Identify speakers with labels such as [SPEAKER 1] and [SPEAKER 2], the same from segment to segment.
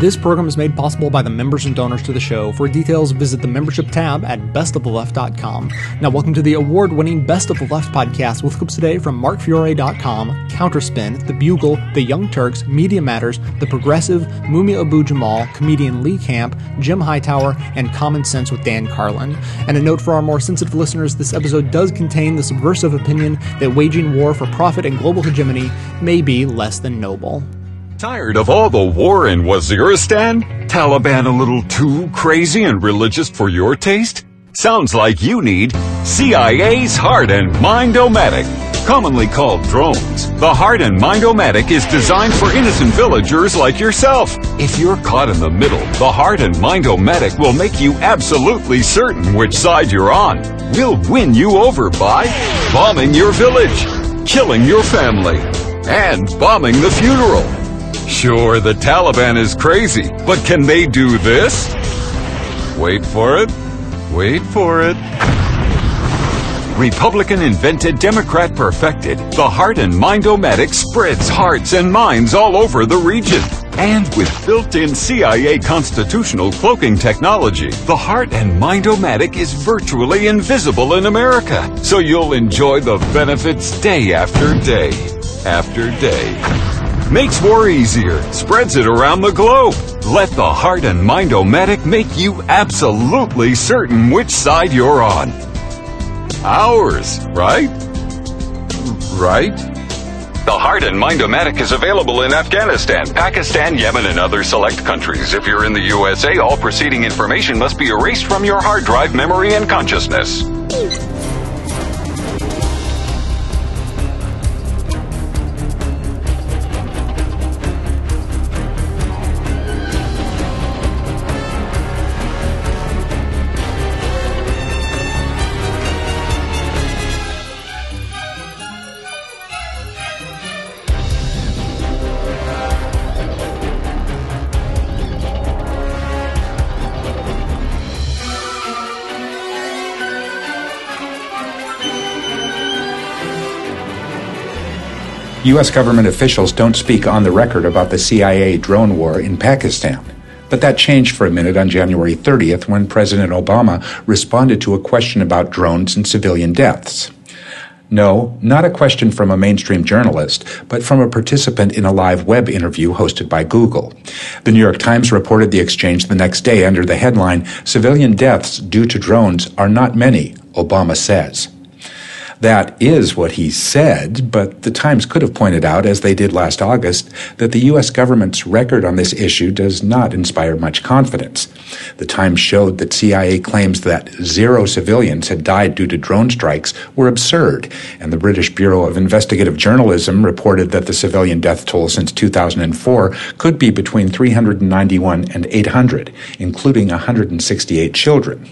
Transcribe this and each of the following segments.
[SPEAKER 1] This program is made possible by the members and donors to the show. For details, visit the membership tab at bestoftheleft.com. Now, welcome to the award winning Best of the Left podcast with clips today from markfiore.com, Counterspin, The Bugle, The Young Turks, Media Matters, The Progressive, Mumia Abu Jamal, comedian Lee Camp, Jim Hightower, and Common Sense with Dan Carlin. And a note for our more sensitive listeners this episode does contain the subversive opinion that waging war for profit and global hegemony may be less than noble.
[SPEAKER 2] Tired of all the war in Waziristan? Taliban a little too crazy and religious for your taste? Sounds like you need CIA's Heart and Mind-O-Matic. Commonly called drones, the Heart and Mind-O-Matic is designed for innocent villagers like yourself. If you're caught in the middle, the Heart and Mind-O-Matic will make you absolutely certain which side you're on. We'll win you over by bombing your village, killing your family, and bombing the funeral. Sure, the Taliban is crazy, but can they do this? Wait for it. Wait for it. Republican invented, Democrat perfected. The Heart and Mind-O-Matic spreads hearts and minds all over the region. And with built-in CIA constitutional cloaking technology, the Heart and Mind-O-Matic is virtually invisible in America. So you'll enjoy the benefits day after day after day makes war easier, spreads it around the globe. Let the Heart and Mind-O-Matic make you absolutely certain which side you're on. Ours, right? Right? The Heart and Mind-O-Matic is available in Afghanistan, Pakistan, Yemen, and other select countries. If you're in the USA, all preceding information must be erased from your hard drive memory and consciousness.
[SPEAKER 3] U.S. government officials don't speak on the record about the CIA drone war in Pakistan. But that changed for a minute on January 30th when President Obama responded to a question about drones and civilian deaths. No, not a question from a mainstream journalist, but from a participant in a live web interview hosted by Google. The New York Times reported the exchange the next day under the headline Civilian Deaths Due to Drones Are Not Many, Obama says. That is what he said, but the Times could have pointed out, as they did last August, that the U.S. government's record on this issue does not inspire much confidence. The Times showed that CIA claims that zero civilians had died due to drone strikes were absurd, and the British Bureau of Investigative Journalism reported that the civilian death toll since 2004 could be between 391 and 800, including 168 children.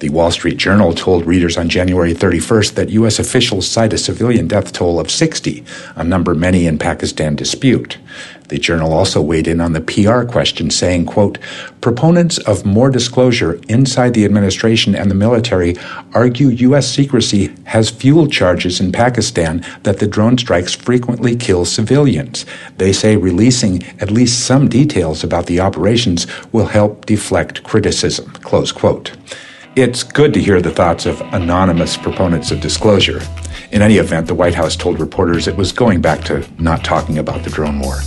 [SPEAKER 3] The Wall Street Journal told readers on January 31st that U.S. officials cite a civilian death toll of 60, a number many in Pakistan dispute. The journal also weighed in on the PR question, saying, quote, Proponents of more disclosure inside the administration and the military argue U.S. secrecy has fueled charges in Pakistan that the drone strikes frequently kill civilians. They say releasing at least some details about the operations will help deflect criticism, close quote. It's good to hear the thoughts of anonymous proponents of disclosure. In any event, the White House told reporters it was going back to not talking about the drone war.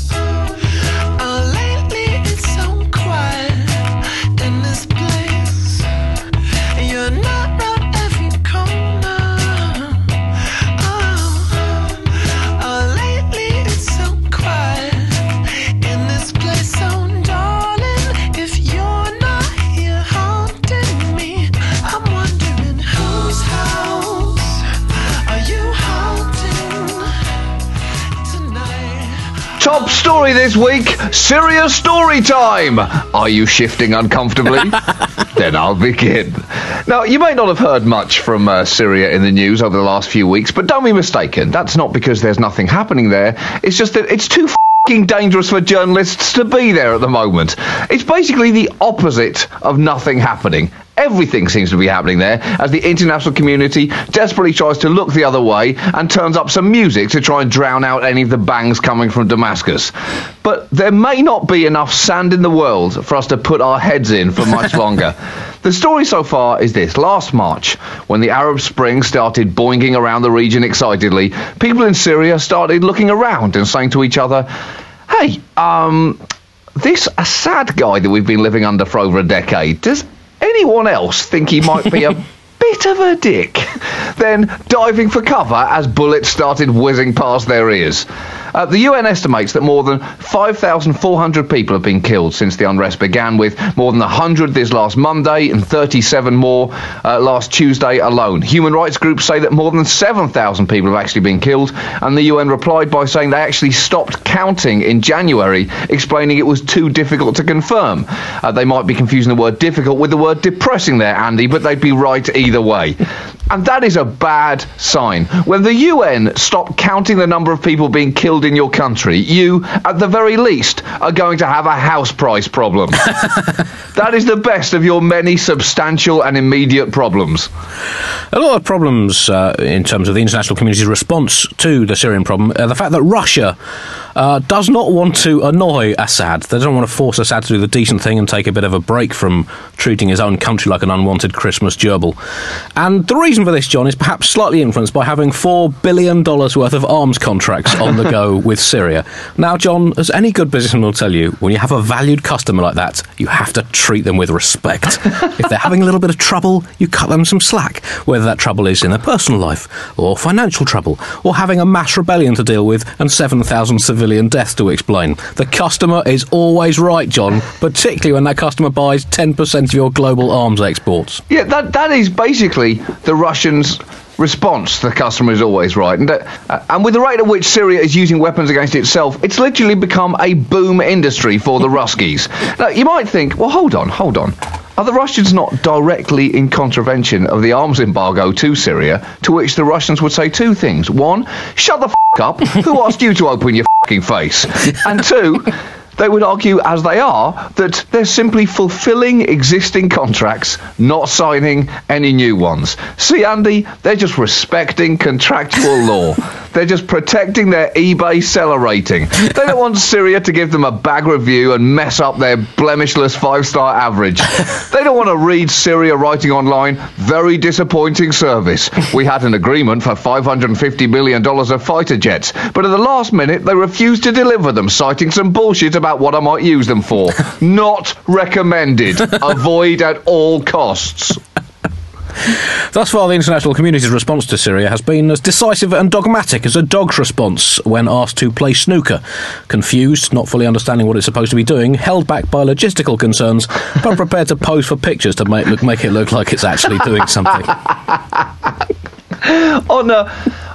[SPEAKER 4] Story this week Syria story time. Are you shifting uncomfortably? then I'll begin. Now, you may not have heard much from uh, Syria in the news over the last few weeks, but don't be mistaken. That's not because there's nothing happening there. It's just that it's too dangerous for journalists to be there at the moment. It's basically the opposite of nothing happening Everything seems to be happening there as the international community desperately tries to look the other way and turns up some music to try and drown out any of the bangs coming from Damascus. But there may not be enough sand in the world for us to put our heads in for much longer. The story so far is this. Last March, when the Arab Spring started boinging around the region excitedly, people in Syria started looking around and saying to each other, hey, um, this Assad guy that we've been living under for over a decade, does anyone else think he might be a bit of a dick? Then diving for cover as bullets started whizzing past their ears. Uh, the UN estimates that more than 5,400 people have been killed since the unrest began, with more than 100 this last Monday and 37 more uh, last Tuesday alone. Human rights groups say that more than 7,000 people have actually been killed, and the UN replied by saying they actually stopped counting in January, explaining it was too difficult to confirm. Uh, they might be confusing the word difficult with the word depressing there, Andy, but they'd be right either way. And that is a bad sign. When the UN stop counting the number of people being killed in your country, you, at the very least, are going to have a house price problem. that is the best of your many substantial and immediate problems.
[SPEAKER 5] A lot of problems uh, in terms of the international community's response to the Syrian problem. Uh, the fact that Russia uh, does not want to annoy Assad. They don't want to force Assad to do the decent thing and take a bit of a break from treating his own country like an unwanted Christmas gerbil. And the reason for this, John, is perhaps slightly influenced by having $4 billion worth of arms contracts on the go with Syria. Now, John, as any good businessman will tell you, when you have a valued customer like that, you have to treat them with respect. if they're having a little bit of trouble, you cut them some slack, whether that trouble is in their personal life, or financial trouble, or having a mass rebellion to deal with and 7,000 civilian deaths to explain. The customer is always right, John, particularly when that customer buys 10% of your global arms exports.
[SPEAKER 4] Yeah, that, that is basically the Russians' response. The customer is always right. And, uh, and with the rate at which Syria is using weapons against itself, it's literally become a boom industry for the Ruskies. Now, you might think, well, hold on, hold on. Are the Russians not directly in contravention of the arms embargo to Syria? To which the Russians would say two things. One, shut the f Who asked you to open your fucking face? And two, they would argue, as they are, that they're simply fulfilling existing contracts, not signing any new ones. See, Andy, they're just respecting contractual law. They're just protecting their eBay seller rating. They don't want Syria to give them a bag review and mess up their blemishless five star average. They don't want to read Syria writing online, very disappointing service. We had an agreement for $550 million of fighter jets, but at the last minute they refused to deliver them, citing some bullshit about what I might use them for. Not recommended. Avoid at all costs.
[SPEAKER 5] Thus far, the international community's response to Syria has been as decisive and dogmatic as a dog's response when asked to play snooker. Confused, not fully understanding what it's supposed to be doing, held back by logistical concerns, but prepared to pose for pictures to make, make it look like it's actually doing something.
[SPEAKER 4] on uh,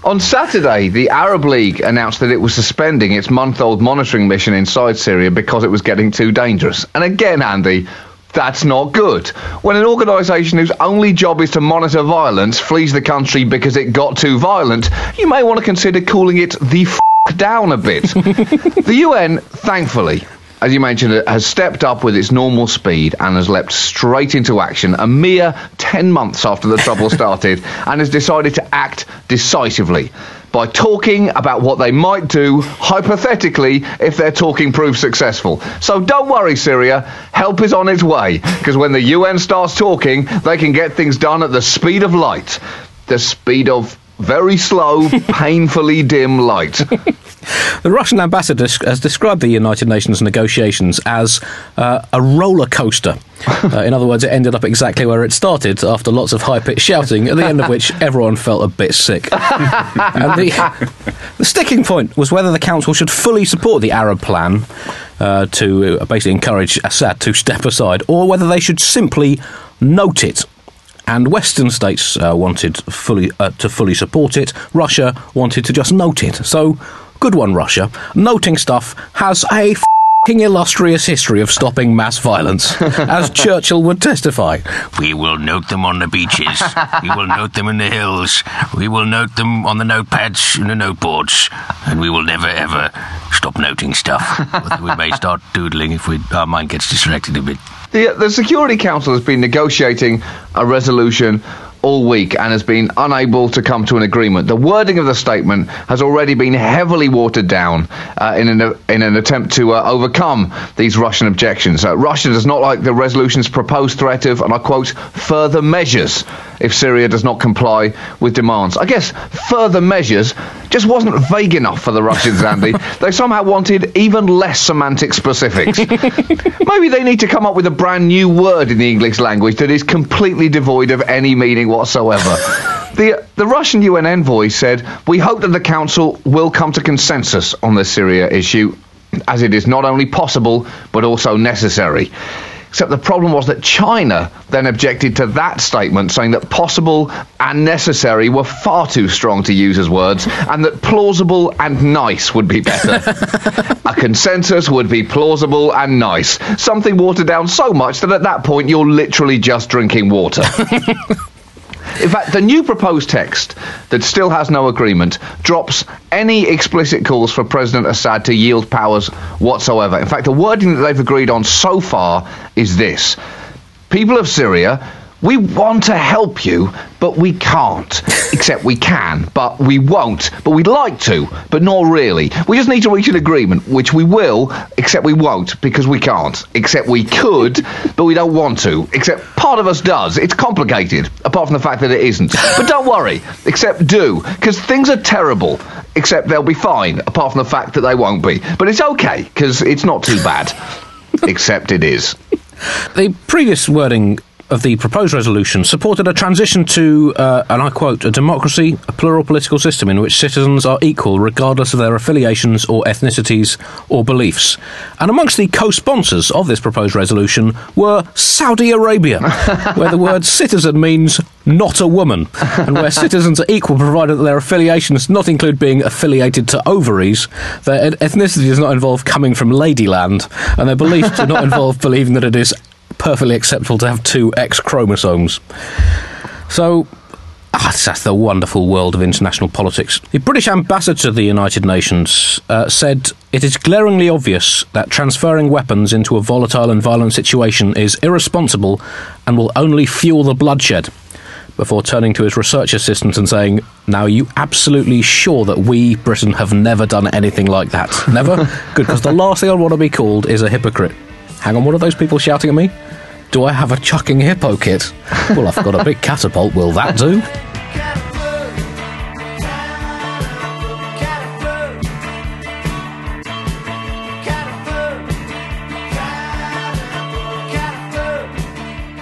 [SPEAKER 4] on Saturday, the Arab League announced that it was suspending its month-old monitoring mission inside Syria because it was getting too dangerous. And again, Andy, that's not good. When an organisation whose only job is to monitor violence flees the country because it got too violent, you may want to consider cooling it the f- down a bit. the UN, thankfully, as you mentioned, it has stepped up with its normal speed and has leapt straight into action a mere 10 months after the trouble started and has decided to act decisively by talking about what they might do, hypothetically, if their talking proves successful. So don't worry, Syria, help is on its way, because when the UN starts talking, they can get things done at the speed of light. The speed of very slow, painfully dim light.
[SPEAKER 5] The Russian ambassador has described the United Nations negotiations as uh, a roller coaster. Uh, in other words, it ended up exactly where it started after lots of high pitched shouting, at the end of which everyone felt a bit sick. and the, the, sticking point was whether the Council should fully support the Arab plan uh, to uh, basically encourage Assad to step aside, or whether they should simply note it and Western states uh, wanted fully uh, to fully support it. Russia wanted to just note it. So Good one, Russia. Noting stuff has a f***ing illustrious history of stopping mass violence, as Churchill would testify.
[SPEAKER 6] We will note them on the beaches. we will note them in the hills. We will note them on the notepads and the noteboards. And we will never, ever stop noting stuff. we may start doodling if we, our mind gets distracted a bit.
[SPEAKER 4] The, the Security Council has been negotiating a resolution all week and has been unable to come to an agreement. The wording of the statement has already been heavily watered down uh, in, an, in an attempt to uh, overcome these Russian objections. Uh, Russia does not like the resolution's proposed threat of, and I quote, further measures if Syria does not comply with demands. I guess further measures just wasn't vague enough for the Russians, Andy. they somehow wanted even less semantic specifics. Maybe they need to come up with a brand new word in the English language that is completely devoid of any meaning whatsoever. The, the Russian UN envoy said, We hope that the Council will come to consensus on the Syria issue, as it is not only possible, but also necessary. Except the problem was that China then objected to that statement, saying that possible and necessary were far too strong to use as words, and that plausible and nice would be better. a consensus would be plausible and nice. Something watered down so much that at that point you're literally just drinking water. In fact, the new proposed text that still has no agreement drops any explicit calls for President Assad to yield powers whatsoever. In fact, the wording that they've agreed on so far is this People of Syria we want to help you, but we can't. Except we can, but we won't. But we'd like to, but not really. We just need to reach an agreement, which we will, except we won't, because we can't. Except we could, but we don't want to. Except part of us does. It's complicated, apart from the fact that it isn't. But don't worry, except do, because things are terrible. Except they'll be fine, apart from the fact that they won't be. But it's okay, because it's not too bad. except it is.
[SPEAKER 5] The previous wording of the proposed resolution supported a transition to, uh, and I quote, a democracy, a plural political system in which citizens are equal regardless of their affiliations or ethnicities or beliefs. And amongst the co sponsors of this proposed resolution were Saudi Arabia, where the word citizen means not a woman, and where citizens are equal provided that their affiliations not include being affiliated to ovaries, their ethnicity does not involve coming from Ladyland, and their beliefs do not involve believing that it is perfectly acceptable to have two X chromosomes. So, ah, that's the wonderful world of international politics. The British ambassador to the United Nations uh, said it is glaringly obvious that transferring weapons into a volatile and violent situation is irresponsible and will only fuel the bloodshed. Before turning to his research assistant and saying, Now, are you absolutely sure that we, Britain, have never done anything like that? Never? Good, because the last thing I want to be called is a hypocrite. Hang on, what are those people shouting at me? Do I have a chucking hippo kit? Well, I've got a big catapult. Will that do?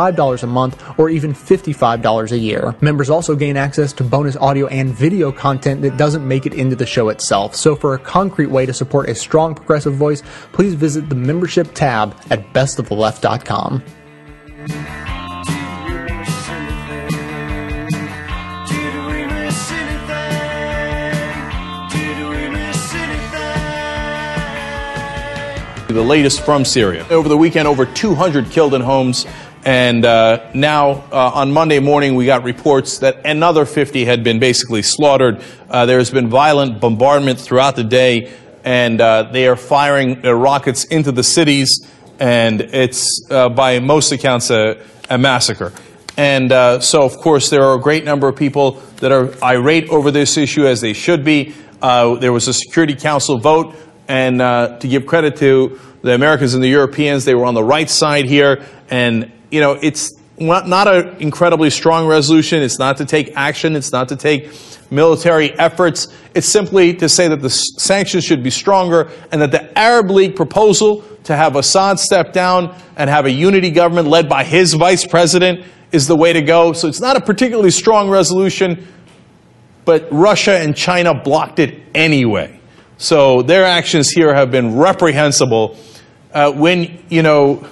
[SPEAKER 1] $5 a month or even $55 a year. Members also gain access to bonus audio and video content that doesn't make it into the show itself. So for a concrete way to support a strong progressive voice, please visit the membership tab at bestoftheleft.com.
[SPEAKER 7] The latest from Syria. Over the weekend, over 200 killed in Homs and uh, now, uh, on Monday morning, we got reports that another 50 had been basically slaughtered. Uh, there has been violent bombardment throughout the day, and uh, they are firing rockets into the cities, and it's, uh, by most accounts, a, a massacre. And uh, so, of course, there are a great number of people that are irate over this issue, as they should be. there was a Security Council vote, and to give credit to the Americans and the Europeans, they were on the right side here, and you know, it's not an incredibly strong resolution. It's not to take action. It's not to take military efforts. It's simply to say that the sanctions should be stronger and that the Arab League proposal to have Assad step down and have a unity government led by his vice president is the way to go. So it's not a particularly strong resolution, but Russia and China blocked it anyway. So their actions here have been reprehensible. Uh, when, you know,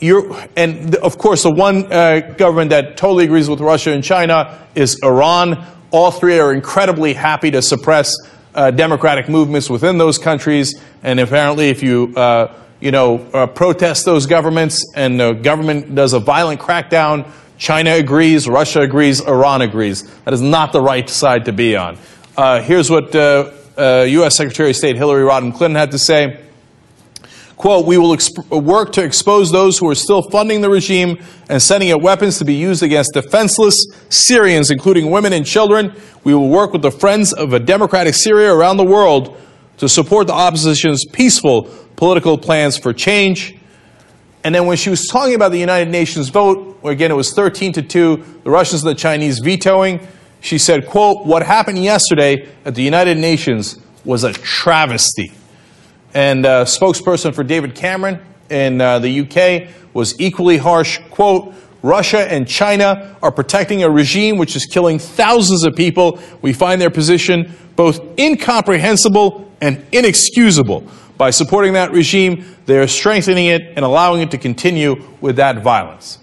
[SPEAKER 7] you're, and of course, the one uh, government that totally agrees with Russia and China is Iran. All three are incredibly happy to suppress uh, democratic movements within those countries. And apparently, if you, uh, you know, uh, protest those governments and the government does a violent crackdown, China agrees, Russia agrees, Iran agrees. That is not the right side to be on. Uh, here's what U.S. Uh, Secretary of State Hillary Rodham Clinton had to say quote, we will exp- work to expose those who are still funding the regime and sending it weapons to be used against defenseless Syrians, including women and children. We will work with the Friends of a Democratic Syria around the world to support the opposition's peaceful political plans for change. And then when she was talking about the United Nations vote, where again it was 13 to 2, the Russians and the Chinese vetoing, she said, quote, what happened yesterday at the United Nations was a travesty. And uh, spokesperson for David Cameron in uh, the UK was equally harsh. Quote, Russia and China are protecting a regime which is killing thousands of people. We find their position both incomprehensible and inexcusable. By supporting that regime, they are strengthening it and allowing it to continue with that violence.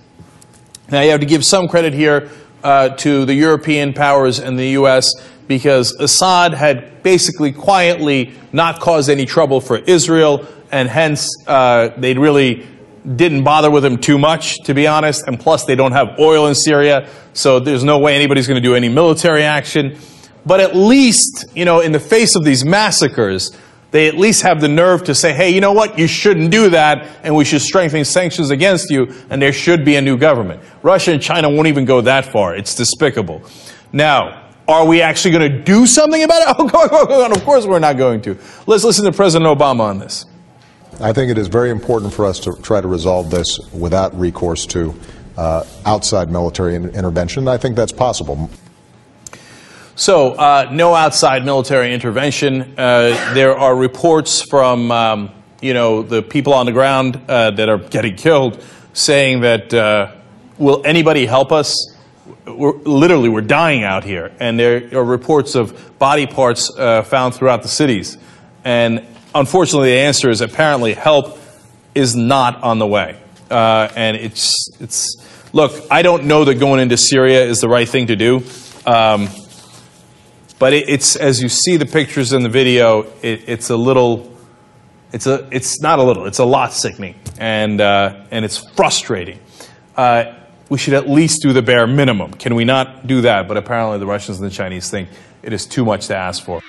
[SPEAKER 7] Now, you have to give some credit here uh, to the European powers and the U.S because Assad had basically quietly not caused any trouble for Israel, and hence uh, they really didn't bother with him too much, to be honest. And plus, they don't have oil in Syria, so there's no way anybody's going to do any military action. But at least, you know, in the face of these massacres, they at least have the nerve to say, hey, you know what? You shouldn't do that, and we should strengthen sanctions against you, and there should be a new government. Russia and China won't even go that far. It's despicable. Now, are we actually going to do something about it? Oh, go, go, go. Of course we're not going to. Let's listen to President Obama on this.
[SPEAKER 8] I think it is very important for us to try to resolve this without recourse to uh, outside military intervention. I think that's possible.
[SPEAKER 7] So, uh, no outside military intervention. Uh, there are reports from, um, you know, the people on the ground uh, that are getting killed saying that, uh, will anybody help us? We're, literally we're dying out here, and there are reports of body parts uh, found throughout the cities. And unfortunately, the answer is apparently help is not on the way. Uh, and it's it's look, I don't know that going into Syria is the right thing to do. Um, but it, it's as you see the pictures in the video, it, it's a little, it's a, it's not a little, it's a lot sickening, and uh, and it's frustrating. Uh, we should at least do the bare minimum. Can we not do that? But apparently the Russians and the Chinese think it is too much to ask for.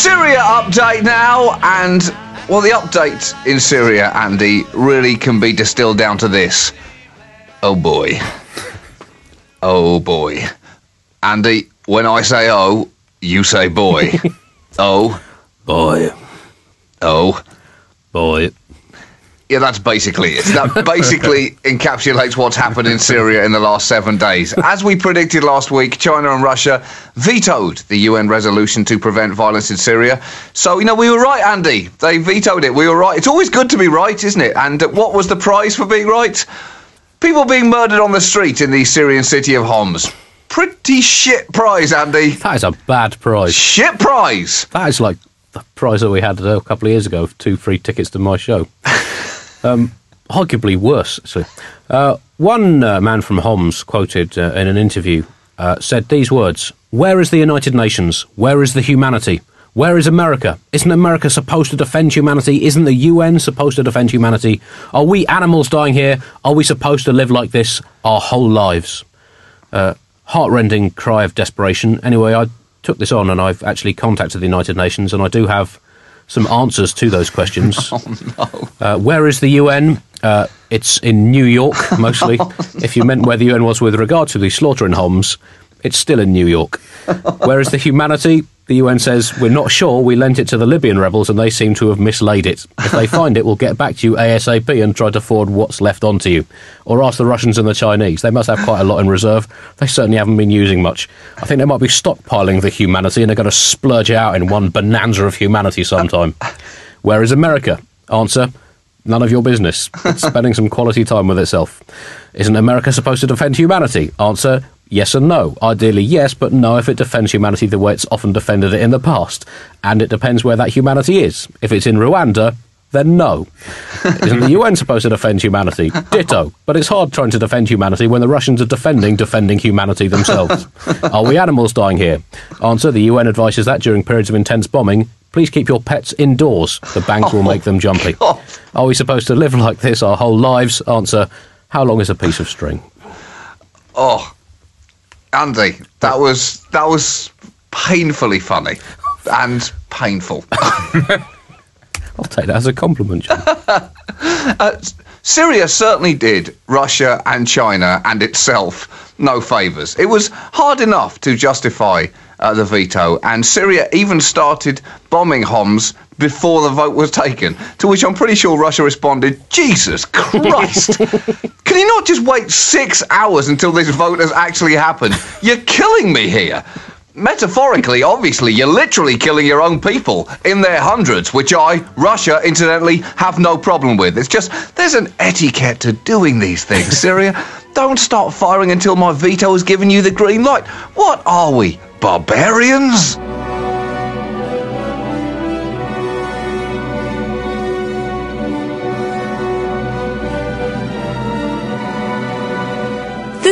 [SPEAKER 4] Syria update now, and well, the update in Syria, Andy, really can be distilled down to this. Oh boy. Oh boy. Andy, when I say oh, you say boy. oh.
[SPEAKER 5] Boy.
[SPEAKER 4] Oh.
[SPEAKER 5] Boy.
[SPEAKER 4] Yeah, that's basically it. That basically encapsulates what's happened in Syria in the last seven days. As we predicted last week, China and Russia vetoed the UN resolution to prevent violence in Syria. So, you know, we were right, Andy. They vetoed it. We were right. It's always good to be right, isn't it? And what was the prize for being right? People being murdered on the street in the Syrian city of Homs. Pretty shit prize, Andy.
[SPEAKER 5] That is a bad prize.
[SPEAKER 4] Shit prize.
[SPEAKER 5] That is like the prize that we had a couple of years ago two free tickets to my show. Um, arguably worse, actually. Uh, one uh, man from Homs, quoted uh, in an interview, uh, said these words Where is the United Nations? Where is the humanity? Where is America? Isn't America supposed to defend humanity? Isn't the UN supposed to defend humanity? Are we animals dying here? Are we supposed to live like this our whole lives? Uh, heartrending cry of desperation. Anyway, I took this on and I've actually contacted the United Nations and I do have some answers to those questions.
[SPEAKER 4] Oh, no.
[SPEAKER 5] Uh, where is the UN? Uh, it's in New York, mostly. if you meant where the UN was with regard to the slaughter in Homs, it's still in New York. Where is the humanity? The UN says, We're not sure. We lent it to the Libyan rebels and they seem to have mislaid it. If they find it, we'll get back to you ASAP and try to forward what's left onto you. Or ask the Russians and the Chinese. They must have quite a lot in reserve. They certainly haven't been using much. I think they might be stockpiling the humanity and they're going to splurge out in one bonanza of humanity sometime. Where is America? Answer None of your business. It's spending some quality time with itself. Isn't America supposed to defend humanity? Answer Yes and no. Ideally, yes, but no if it defends humanity the way it's often defended it in the past. And it depends where that humanity is. If it's in Rwanda, then no. Isn't the UN supposed to defend humanity? Ditto. But it's hard trying to defend humanity when the Russians are defending defending humanity themselves. Are we animals dying here? Answer The UN advises that during periods of intense bombing, please keep your pets indoors. The bangs will oh, make them jumpy. Are we supposed to live like this our whole lives? Answer How long is a piece of string?
[SPEAKER 4] Oh, Andy, that was that was painfully funny and painful.
[SPEAKER 5] I'll take that as a compliment, John.
[SPEAKER 4] Uh, Syria certainly did Russia and China and itself no favours. It was hard enough to justify uh, the veto, and Syria even started bombing Homs before the vote was taken. To which I'm pretty sure Russia responded, Jesus Christ! Can you not just wait six hours until this vote has actually happened? You're killing me here. Metaphorically, obviously, you're literally killing your own people in their hundreds, which I, Russia, incidentally, have no problem with. It's just, there's an etiquette to doing these things, Syria. Don't start firing until my veto has given you the green light. What are we, barbarians?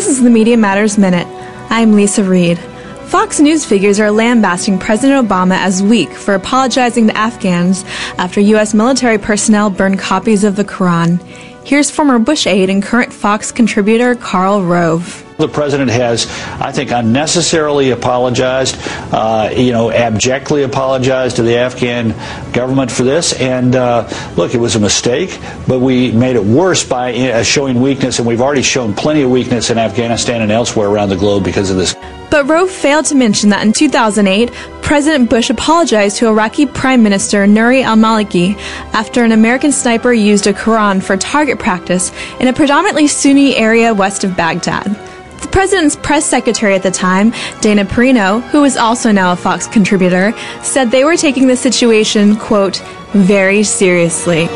[SPEAKER 9] Is the Media Matters Minute. I'm Lisa Reed. Fox News figures are lambasting President Obama as weak for apologizing to Afghans after U.S. military personnel burned copies of the Quran. Here's former Bush aide and current Fox contributor Karl Rove.
[SPEAKER 10] The president has, I think, unnecessarily apologized, uh, you know, abjectly apologized to the Afghan government for this. And uh, look, it was a mistake, but we made it worse by uh, showing weakness, and we've already shown plenty of weakness in Afghanistan and elsewhere around the globe because of this.
[SPEAKER 9] But Rove failed to mention that in 2008, President Bush apologized to Iraqi Prime Minister Nouri al Maliki after an American sniper used a Quran for target practice in a predominantly Sunni area west of Baghdad. The president's press secretary at the time, Dana Perino, who is also now a Fox contributor, said they were taking the situation, quote, very seriously.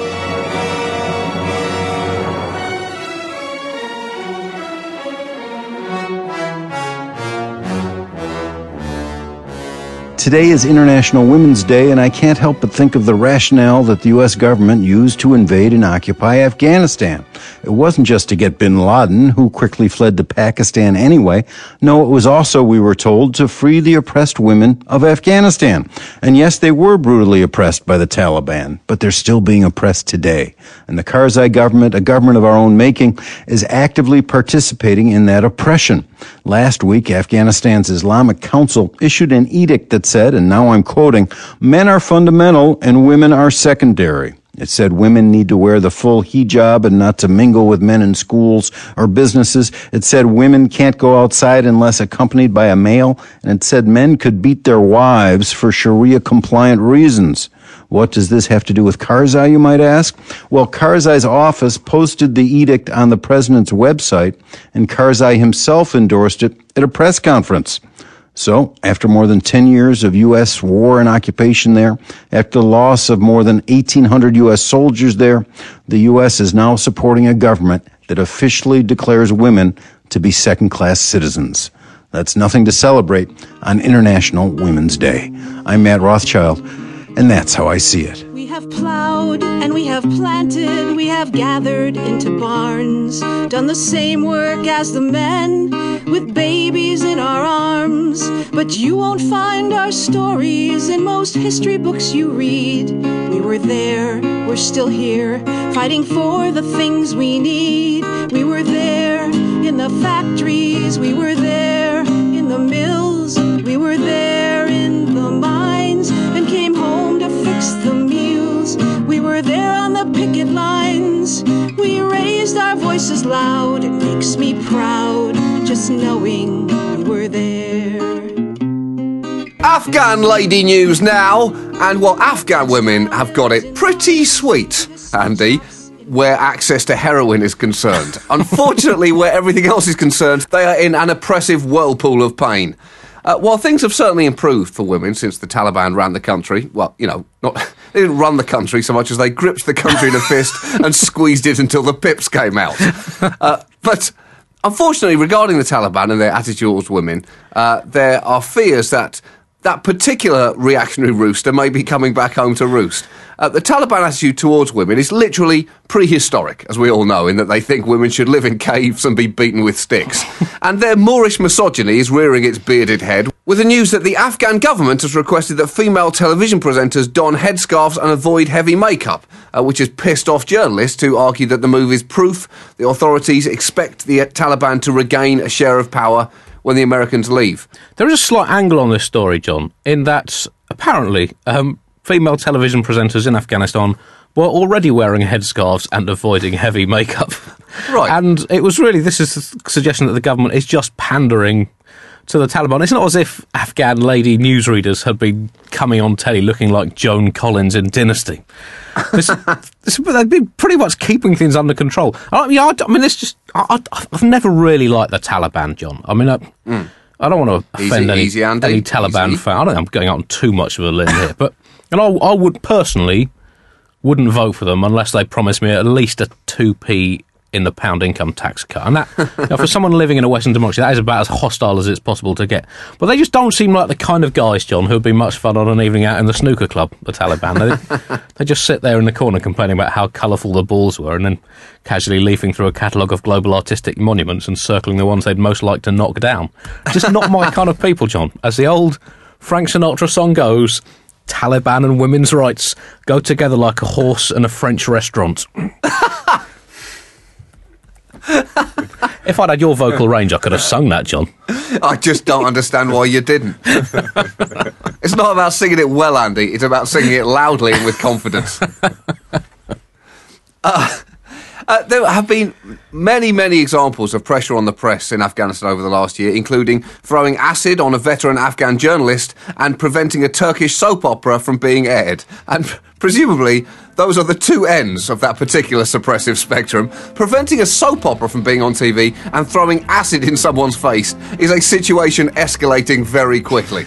[SPEAKER 11] Today is International Women's Day, and I can't help but think of the rationale that the U.S. government used to invade and occupy Afghanistan. It wasn't just to get bin Laden, who quickly fled to Pakistan anyway. No, it was also, we were told, to free the oppressed women of Afghanistan. And yes, they were brutally oppressed by the Taliban, but they're still being oppressed today. And the Karzai government, a government of our own making, is actively participating in that oppression. Last week, Afghanistan's Islamic Council issued an edict that said, and now I'm quoting, men are fundamental and women are secondary. It said women need to wear the full hijab and not to mingle with men in schools or businesses. It said women can't go outside unless accompanied by a male. And it said men could beat their wives for Sharia compliant reasons. What does this have to do with Karzai, you might ask? Well, Karzai's office posted the edict on the president's website, and Karzai himself endorsed it at a press conference. So, after more than 10 years of U.S. war and occupation there, after the loss of more than 1,800 U.S. soldiers there, the U.S. is now supporting a government that officially declares women to be second class citizens. That's nothing to celebrate on International Women's Day. I'm Matt Rothschild, and that's how I see it.
[SPEAKER 12] We have plowed and we have planted, we have gathered into barns, done the same work as the men with babies in our arms. But you won't find our stories in most history books you read. We were there, we're still here, fighting for the things we need. We were there in the factories, we were there in the mills, we were there in the mines, and came home to fix the meal. the picket lines. We raised our voices loud. It makes me proud just knowing we were there.
[SPEAKER 4] Afghan lady news now, and well, Afghan women have got it pretty sweet, Andy, where access to heroin is concerned. Unfortunately, where everything else is concerned, they are in an oppressive whirlpool of pain. Uh, while things have certainly improved for women since the Taliban ran the country, well, you know, not they didn't run the country so much as they gripped the country in a fist and squeezed it until the pips came out. Uh, but unfortunately, regarding the Taliban and their attitude towards women, uh, there are fears that that particular reactionary rooster may be coming back home to roost. Uh, the Taliban attitude towards women is literally prehistoric, as we all know, in that they think women should live in caves and be beaten with sticks. and their Moorish misogyny is rearing its bearded head with the news that the Afghan government has requested that female television presenters don headscarves and avoid heavy makeup, uh, which has pissed off journalists who argue that the move is proof the authorities expect the Taliban to regain a share of power when the Americans leave.
[SPEAKER 5] There is a slight angle on this story, John, in that apparently um, female television presenters in Afghanistan were already wearing headscarves and avoiding heavy makeup.
[SPEAKER 4] Right.
[SPEAKER 5] And it was really, this is the suggestion that the government is just pandering to the Taliban. It's not as if Afghan lady newsreaders had been coming on telly looking like Joan Collins in Dynasty. This, this, they've been pretty much keeping things under control. I, yeah, I, I mean, it's just I, have never really liked the Taliban, John. I mean, I, mm. I don't want to offend
[SPEAKER 4] easy,
[SPEAKER 5] any,
[SPEAKER 4] easy,
[SPEAKER 5] any Taliban
[SPEAKER 4] easy.
[SPEAKER 5] fan. I don't think I'm going out on too much of a limb here, but and I, I would personally wouldn't vote for them unless they promised me at least a two p in the pound income tax cut. And that, you know, for someone living in a Western democracy, that is about as hostile as it's possible to get. But they just don't seem like the kind of guys, John, who would be much fun on an evening out in the snooker club, the Taliban. They, they just sit there in the corner complaining about how colourful the balls were and then casually leafing through a catalogue of global artistic monuments and circling the ones they'd most like to knock down. Just not my kind of people, John. As the old Frank Sinatra song goes, Taliban and women's rights go together like a horse and a French restaurant. if I'd had your vocal range, I could have sung that, John.
[SPEAKER 4] I just don't understand why you didn't. it's not about singing it well, Andy. It's about singing it loudly and with confidence. Uh, uh, there have been many, many examples of pressure on the press in Afghanistan over the last year, including throwing acid on a veteran Afghan journalist and preventing a Turkish soap opera from being aired. And presumably, those are the two ends of that particular suppressive spectrum. Preventing a soap opera from being on TV and throwing acid in someone's face is a situation escalating very quickly.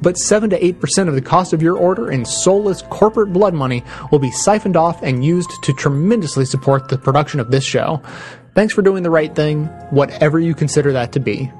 [SPEAKER 1] but 7 to 8% of the cost of your order in soulless corporate blood money will be siphoned off and used to tremendously support the production of this show. Thanks for doing the right thing, whatever you consider that to be.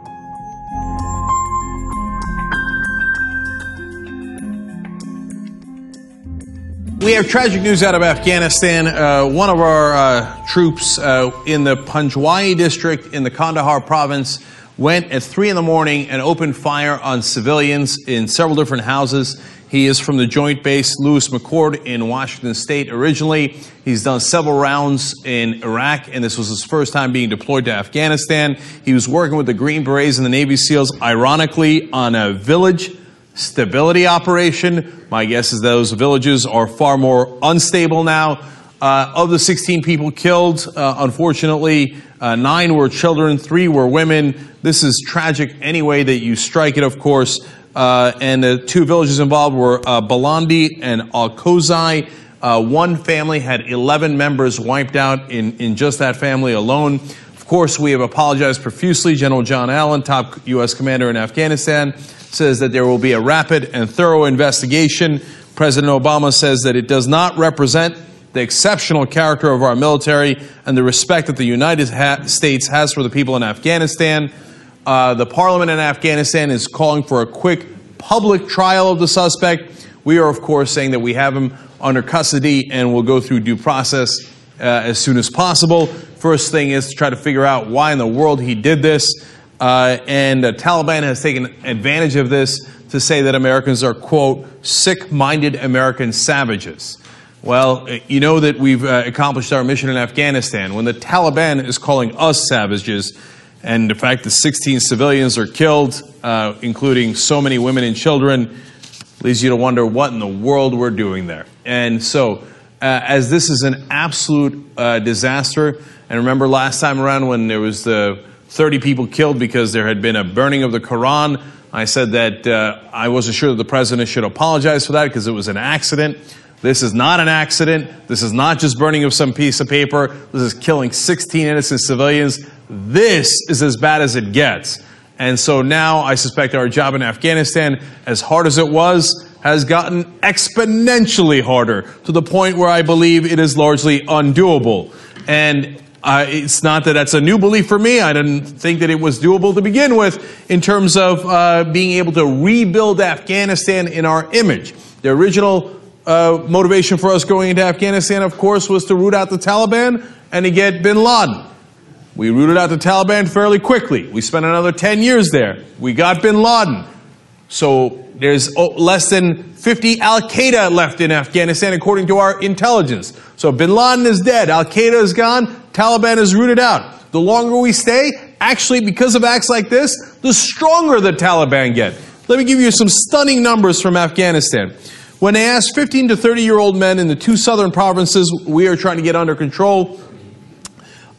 [SPEAKER 7] We have tragic news out of Afghanistan. Uh, one of our uh, troops uh, in the Panjwai district in the Kandahar province went at 3 in the morning and opened fire on civilians in several different houses. He is from the Joint Base Lewis McChord in Washington State originally. He's done several rounds in Iraq, and this was his first time being deployed to Afghanistan. He was working with the Green Berets and the Navy SEALs, ironically, on a village stability operation. My guess is those villages are far more unstable now. Uh, of the 16 people killed, uh, unfortunately, uh, nine were children, three were women. This is tragic any way that you strike it, of course. Uh, and the two villages involved were uh, Balandi and Al Kozai. Uh, one family had 11 members wiped out in, in just that family alone. Of course, we have apologized profusely. General John Allen, top U.S. commander in Afghanistan, says that there will be a rapid and thorough investigation. President Obama says that it does not represent the exceptional character of our military and the respect that the United States has for the people in Afghanistan. Uh, the parliament in Afghanistan is calling for a quick public trial of the suspect. We are, of course, saying that we have him under custody and will go through due process uh, as soon as possible. First thing is to try to figure out why in the world he did this. Uh, and the Taliban has taken advantage of this to say that Americans are, quote, sick minded American savages. Well, you know that we've uh, accomplished our mission in Afghanistan. When the Taliban is calling us savages, and the fact that 16 civilians are killed, uh, including so many women and children, leads you to wonder what in the world we're doing there. And so, uh, as this is an absolute uh, disaster, and remember last time around when there was the 30 people killed because there had been a burning of the Quran, I said that uh, I wasn't sure that the president should apologize for that because it was an accident. This is not an accident. This is not just burning of some piece of paper. This is killing 16 innocent civilians. This is as bad as it gets. And so now I suspect our job in Afghanistan, as hard as it was, has gotten exponentially harder to the point where I believe it is largely undoable. And uh, it's not that that's a new belief for me. I didn't think that it was doable to begin with in terms of uh, being able to rebuild Afghanistan in our image. The original uh, motivation for us going into Afghanistan, of course, was to root out the Taliban and to get bin Laden. We rooted out the Taliban fairly quickly. We spent another 10 years there. We got bin Laden. So there's oh, less than 50 Al Qaeda left in Afghanistan, according to our intelligence. So bin Laden is dead. Al Qaeda is gone. Taliban is rooted out. The longer we stay, actually, because of acts like this, the stronger the Taliban get. Let me give you some stunning numbers from Afghanistan. When they asked 15 to 30 year old men in the two southern provinces we are trying to get under control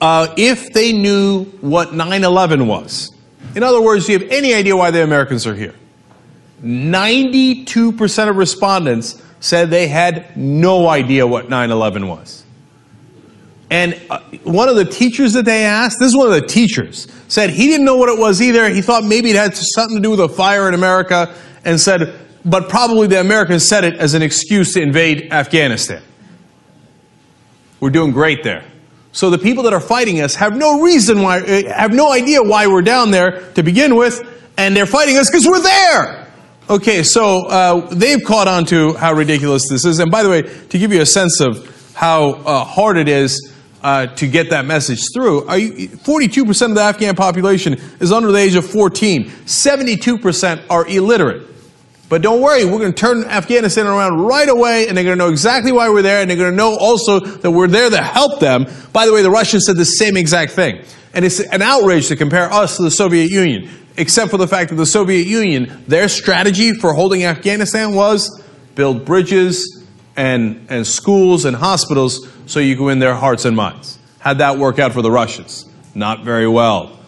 [SPEAKER 7] uh, if they knew what 9 11 was, in other words, do you have any idea why the Americans are here? 92% of respondents said they had no idea what 9 11 was. And uh, one of the teachers that they asked, this is one of the teachers, said he didn't know what it was either. He thought maybe it had something to do with a fire in America and said, but probably the Americans said it as an excuse to invade Afghanistan. We're doing great there. So the people that are fighting us have no reason why, uh, have no idea why we're down there to begin with, and they're fighting us because we're there. Okay, so uh, they've caught on to how ridiculous this is. And by the way, to give you a sense of how uh, hard it is uh, to get that message through, you, 42% of the Afghan population is under the age of 14. 72% are illiterate. But don't worry, we're going to turn Afghanistan around right away, and they're going to know exactly why we're there, and they're going to know also that we're there to help them. By the way, the Russians said the same exact thing. And it's an outrage to compare us to the Soviet Union, except for the fact that the Soviet Union, their strategy for holding Afghanistan was build bridges and, and schools and hospitals so you can win their hearts and minds. How'd that work out for the Russians? Not very well.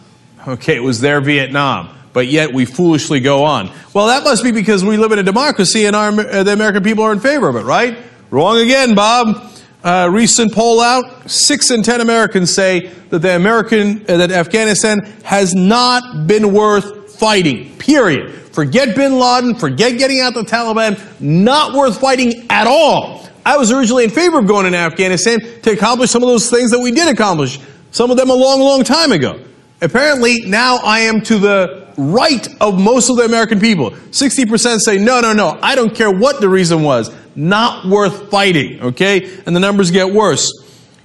[SPEAKER 7] Okay, it was their Vietnam but yet we foolishly go on. Well, that must be because we live in a democracy and our, uh, the American people are in favor of it, right? Wrong again, Bob. Uh, recent poll out, six in ten Americans say that the American, uh, that Afghanistan has not been worth fighting. Period. Forget Bin Laden, forget getting out the Taliban, not worth fighting at all. I was originally in favor of going into Afghanistan to accomplish some of those things that we did accomplish, some of them a long, long time ago. Apparently, now I am to the right of most of the American people. 60% say, no, no, no, I don't care what the reason was. Not worth fighting, okay? And the numbers get worse.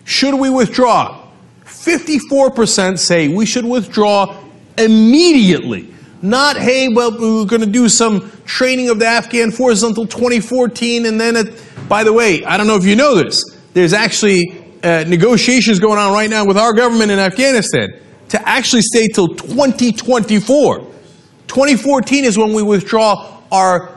[SPEAKER 7] Should we withdraw? 54% say we should withdraw immediately. Not, hey, well, we're going to do some training of the Afghan forces until 2014, and then, it, by the way, I don't know if you know this, there's actually uh, negotiations going on right now with our government in Afghanistan to actually stay till 2024. 2014 is when we withdraw our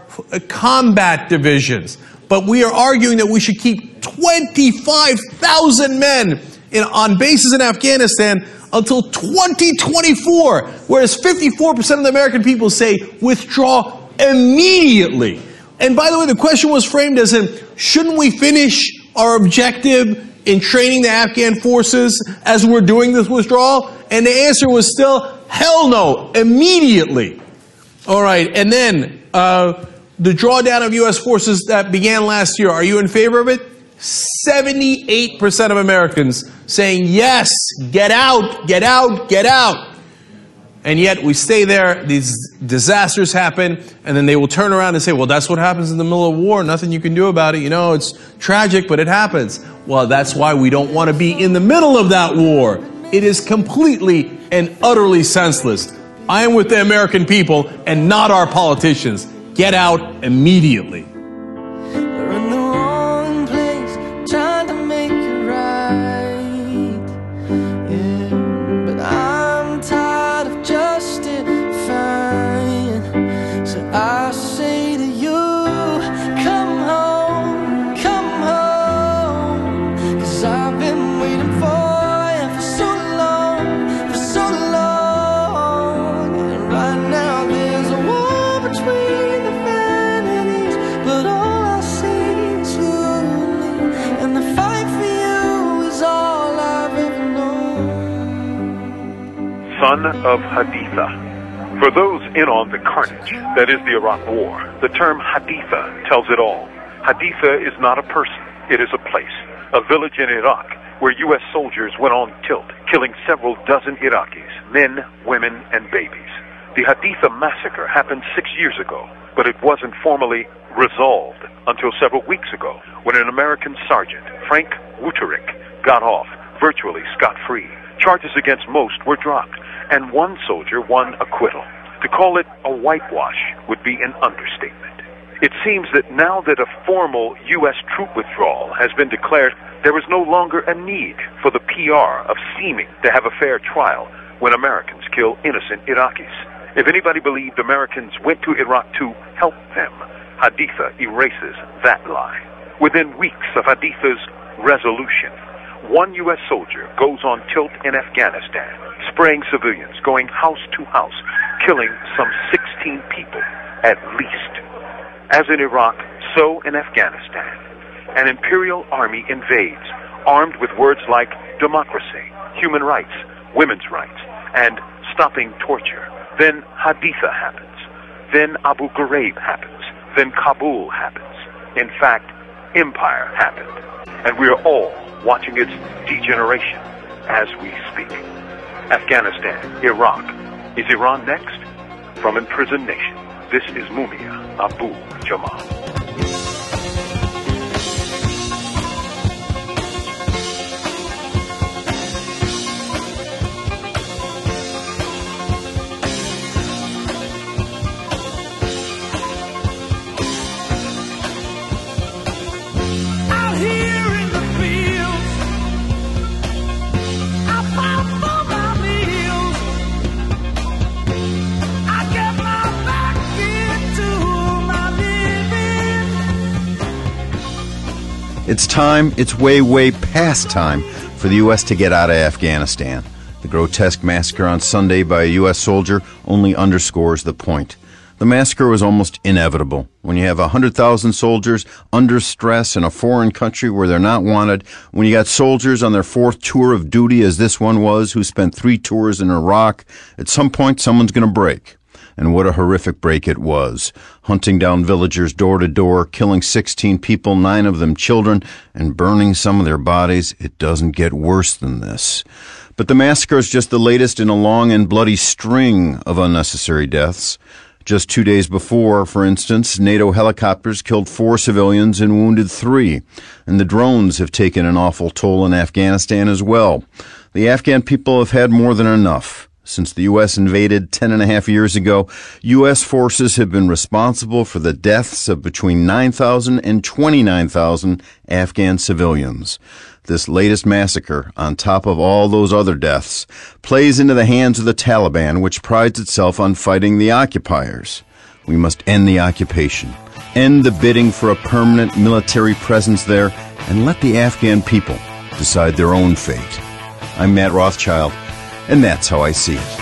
[SPEAKER 7] combat divisions. But we are arguing that we should keep 25,000 men in, on bases in Afghanistan until 2024, whereas 54% of the American people say withdraw immediately. And by the way, the question was framed as in, shouldn't we finish our objective in training the Afghan forces as we're doing this withdrawal? And the answer was still hell no, immediately. All right, and then uh, the drawdown of U.S. forces that began last year. Are you in favor of it? 78% of Americans saying yes, get out, get out, get out. And yet we stay there, these disasters happen, and then they will turn around and say, well, that's what happens in the middle of war. Nothing you can do about it. You know, it's tragic, but it happens. Well, that's why we don't want to be in the middle of that war. It is completely and utterly senseless. I am with the American people and not our politicians. Get out immediately.
[SPEAKER 13] Son of Haditha. For those in on the carnage that is the Iraq War, the term Haditha tells it all. Haditha is not a person, it is a place, a village in Iraq where U.S. soldiers went on tilt, killing several dozen Iraqis, men, women, and babies. The Haditha massacre happened six years ago, but it wasn't formally resolved until several weeks ago when an American sergeant, Frank Wuterich, got off virtually scot-free. Charges against most were dropped, and one soldier won acquittal. To call it a whitewash would be an understatement. It seems that now that a formal U.S. troop withdrawal has been declared, there is no longer a need for the PR of seeming to have a fair trial when Americans kill innocent Iraqis. If anybody believed Americans went to Iraq to help them, Haditha erases that lie. Within weeks of Haditha's resolution, one U.S. soldier goes on tilt in Afghanistan, spraying civilians, going house to house, killing some 16 people at least. As in Iraq, so in Afghanistan. An imperial army invades, armed with words like democracy, human rights, women's rights, and stopping torture. Then Haditha happens. Then Abu Ghraib happens. Then Kabul happens. In fact, empire happened. And we are all watching its degeneration as we speak. Afghanistan, Iraq. Is Iran next? From Imprisoned Nation, this is Mumia Abu Jamal.
[SPEAKER 11] It's time, it's way, way past time for the U.S. to get out of Afghanistan. The grotesque massacre on Sunday by a U.S. soldier only underscores the point. The massacre was almost inevitable. When you have 100,000 soldiers under stress in a foreign country where they're not wanted, when you got soldiers on their fourth tour of duty, as this one was, who spent three tours in Iraq, at some point someone's going to break. And what a horrific break it was. Hunting down villagers door to door, killing 16 people, nine of them children, and burning some of their bodies. It doesn't get worse than this. But the massacre is just the latest in a long and bloody string of unnecessary deaths. Just two days before, for instance, NATO helicopters killed four civilians and wounded three. And the drones have taken an awful toll in Afghanistan as well. The Afghan people have had more than enough. Since the U.S. invaded ten and a half years ago, U.S. forces have been responsible for the deaths of between 9,000 and 29,000 Afghan civilians. This latest massacre, on top of all those other deaths, plays into the hands of the Taliban, which prides itself on fighting the occupiers. We must end the occupation, end the bidding for a permanent military presence there, and let the Afghan people decide their own fate. I'm Matt Rothschild, and that's how I see it.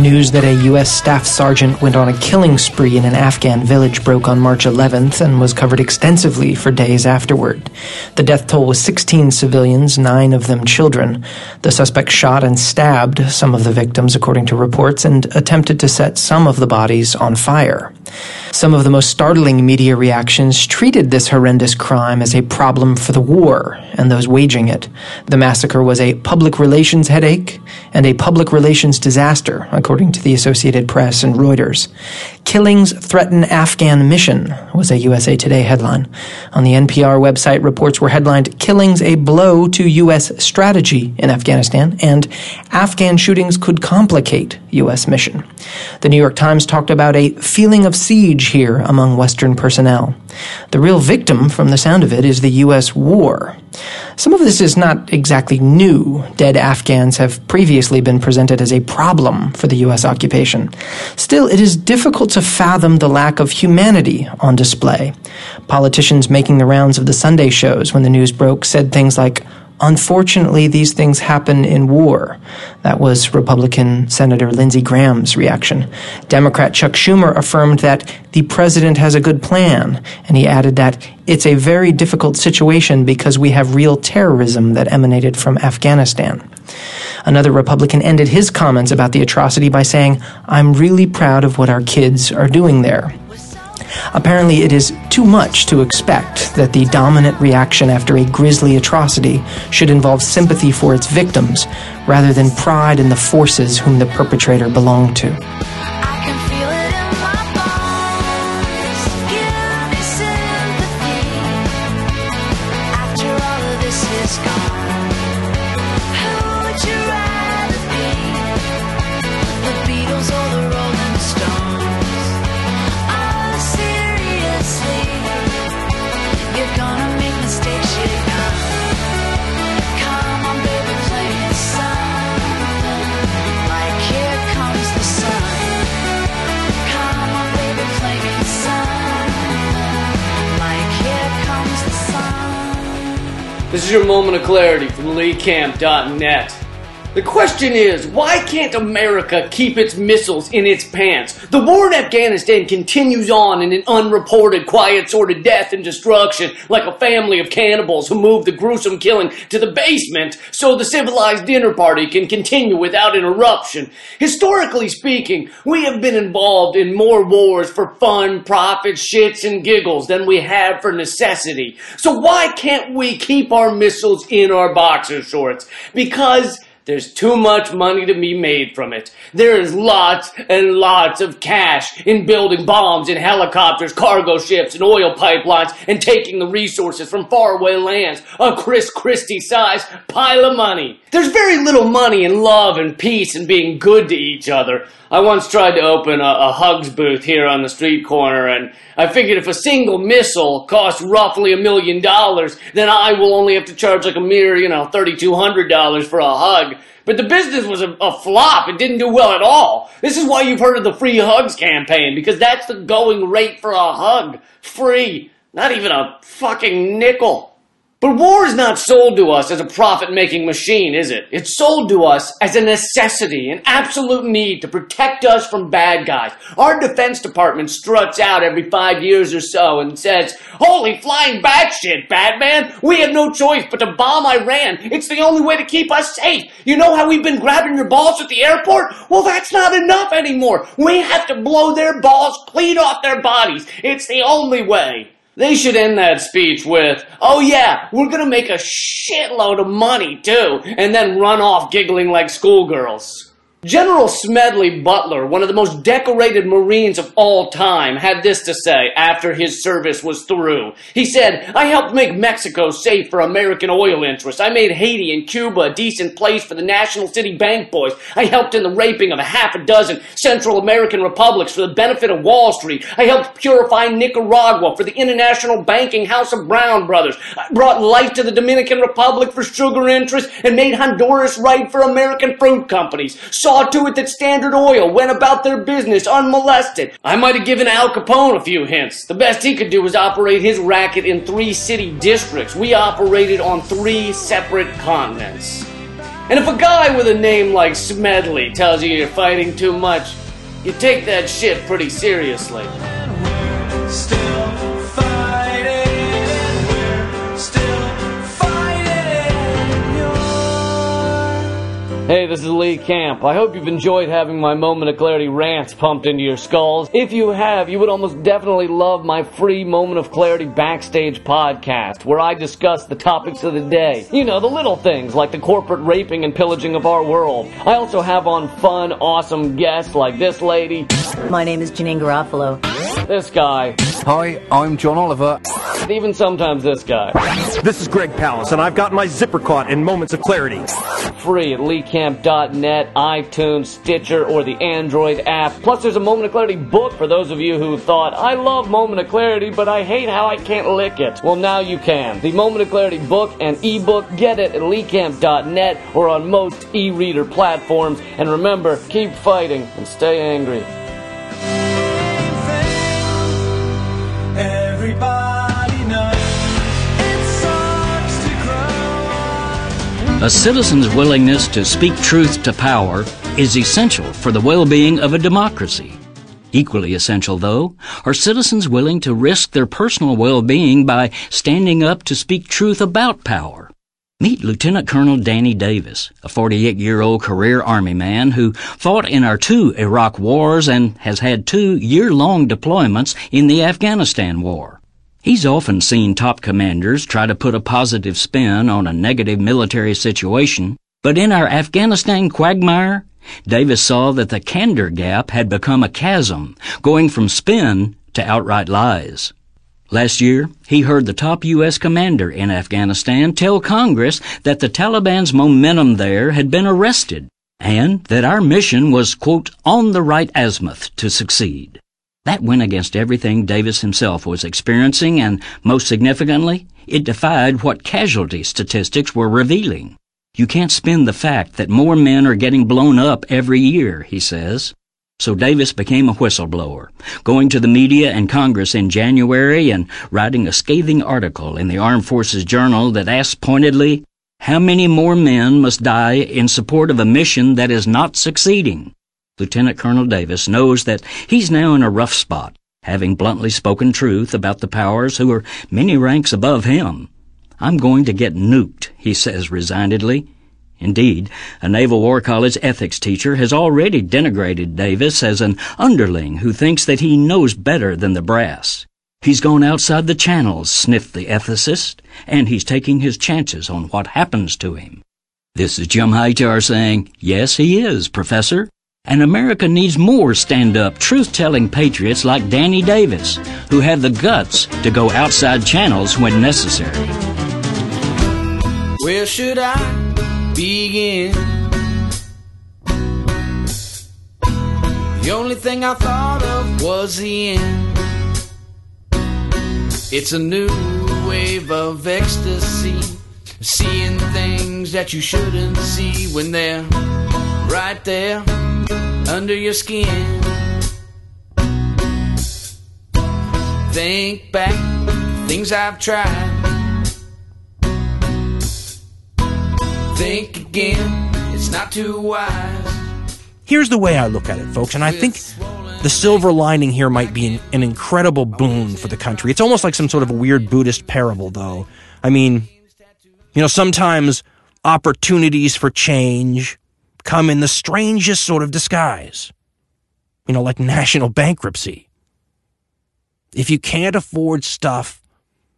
[SPEAKER 14] News that a U.S. staff sergeant went on a killing spree in an Afghan village broke on March 11th and was covered extensively for days afterward. The death toll was 16 civilians, nine of them children. The suspect shot and stabbed some of the victims, according to reports, and attempted to set some of the bodies on fire. Some of the most startling media reactions treated this horrendous crime as a problem for the war and those waging it. The massacre was a public relations headache and a public relations disaster, according to the Associated Press and Reuters. Killings threaten Afghan mission was a USA Today headline. On the NPR website, reports were headlined Killings a blow to U.S. strategy in Afghanistan and Afghan shootings could complicate U.S. mission. The New York Times talked about a feeling of siege here among Western personnel. The real victim, from the sound of it, is the U.S. war. Some of this is not exactly new. Dead Afghans have previously been presented as a problem for the U.S. occupation. Still, it is difficult to fathom the lack of humanity on display. Politicians making the rounds of the Sunday shows when the news broke said things like, Unfortunately, these things happen in war. That was Republican Senator Lindsey Graham's reaction. Democrat Chuck Schumer affirmed that the president has a good plan, and he added that it's a very difficult situation because we have real terrorism that emanated from Afghanistan. Another Republican ended his comments about the atrocity by saying, I'm really proud of what our kids are doing there. Apparently, it is too much to expect that the dominant reaction after a grisly atrocity should involve sympathy for its victims rather than pride in the forces whom the perpetrator belonged to.
[SPEAKER 15] Is your moment of clarity from LeeCamp.net. The question is, why can't America keep its missiles in its pants? The war in Afghanistan continues on in an unreported, quiet sort of death and destruction, like a family of cannibals who moved the gruesome killing to the basement so the civilized dinner party can continue without interruption. Historically speaking, we have been involved in more wars for fun, profit, shits, and giggles than we have for necessity. So why can't we keep our missiles in our boxer shorts? Because there's too much money to be made from it. There is lots and lots of cash in building bombs and helicopters, cargo ships, and oil pipelines, and taking the resources from faraway lands. A Chris Christie sized pile of money. There's very little money in love and peace and being good to each other. I once tried to open a, a hugs booth here on the street corner, and I figured if a single missile costs roughly a million dollars, then I will only have to charge like a mere, you know, $3,200 for a hug. But the business was a, a, flop. It didn't do well at all. This is why you've heard of the free hugs campaign, because that's the going rate for a hug. Free. Not even a fucking nickel. But war is not sold to us as a profit making machine, is it? It's sold to us as a necessity, an absolute need to protect us from bad guys. Our Defense Department struts out every five years or so and says, Holy flying batshit, Batman! We have no choice but to bomb Iran. It's the only way to keep us safe. You know how we've been grabbing your balls at the airport? Well, that's not enough anymore. We have to blow their balls clean off their bodies. It's the only way. They should end that speech with, oh yeah, we're gonna make a shitload of money too, and then run off giggling like schoolgirls. General Smedley Butler, one of the most decorated Marines of all time, had this to say after his service was through. He said, I helped make Mexico safe for American oil interests. I made Haiti and Cuba a decent place for the National City Bank boys. I helped in the raping of a half a dozen Central American republics for the benefit of Wall Street. I helped purify Nicaragua for the International Banking House of Brown Brothers. I brought life to the Dominican Republic for sugar interests and made Honduras right for American fruit companies. Saw to it that Standard Oil went about their business unmolested. I might have given Al Capone a few hints. The best he could do was operate his racket in three city districts. We operated on three separate continents. And if a guy with a name like Smedley tells you you're fighting too much, you take that shit pretty seriously. Hey, this is Lee Camp. I hope you've enjoyed having my Moment of Clarity rants pumped into your skulls. If you have, you would almost definitely love my free Moment of Clarity backstage podcast, where I discuss the topics of the day. You know, the little things like the corporate raping and pillaging of our world. I also have on fun, awesome guests like this lady.
[SPEAKER 16] My name is Janeane Garofalo.
[SPEAKER 15] This guy.
[SPEAKER 17] Hi, I'm John Oliver.
[SPEAKER 15] Even sometimes this guy.
[SPEAKER 18] This is Greg Palast, and I've got my zipper caught in Moments of Clarity.
[SPEAKER 15] Free at leecamp.net, iTunes, Stitcher, or the Android app. Plus, there's a Moment of Clarity book for those of you who thought, I love Moment of Clarity, but I hate how I can't lick it. Well, now you can. The Moment of Clarity book and ebook, get it at leecamp.net or on most e reader platforms. And remember, keep fighting and stay angry.
[SPEAKER 19] A citizen's willingness to speak truth to power is essential for the well being of a democracy. Equally essential, though, are citizens willing to risk their personal well being by standing up to speak truth about power. Meet Lieutenant Colonel Danny Davis, a 48 year old career Army man who fought in our two Iraq wars and has had two year long deployments in the Afghanistan war. He's often seen top commanders try to put a positive spin on a negative military situation, but in our Afghanistan quagmire, Davis saw that the candor gap had become a chasm, going from spin to outright lies. Last year, he heard the top U.S. commander in Afghanistan tell Congress that the Taliban's momentum there had been arrested and that our mission was, quote, on the right azimuth to succeed. That went against everything Davis himself was experiencing, and most significantly, it defied what casualty statistics were revealing. You can't spin the fact that more men are getting blown up every year, he says. So Davis became a whistleblower, going to the media and Congress in January and writing a scathing article in the Armed Forces Journal that asked pointedly, how many more men must die in support of a mission that is not succeeding? Lieutenant Colonel Davis knows that he's now in a rough spot, having bluntly spoken truth about the powers who are many ranks above him. I'm going to get nuked, he says resignedly. Indeed, a Naval War College ethics teacher has already denigrated Davis as an underling who thinks that he knows better than the brass. He's gone outside the channels, sniffed the ethicist, and he's taking his chances on what happens to him. This is Jim Hightower saying, Yes, he is, Professor. And America needs more stand up, truth telling patriots like Danny Davis, who have the guts to go outside channels when necessary.
[SPEAKER 20] Where should I begin? The only thing I thought of was the end. It's a new wave of ecstasy, seeing things that you shouldn't see when they're right there under your skin. Think back, things I've tried. Think again, it's not too wise.
[SPEAKER 21] Here's the way I look at it, folks, and I think the silver lining here might be an, an, incredible boon for the country. It's almost like some sort of a weird Buddhist parable, though. I mean, you know, sometimes opportunities for change come in the strangest sort of disguise. You know, like national bankruptcy. If you can't afford stuff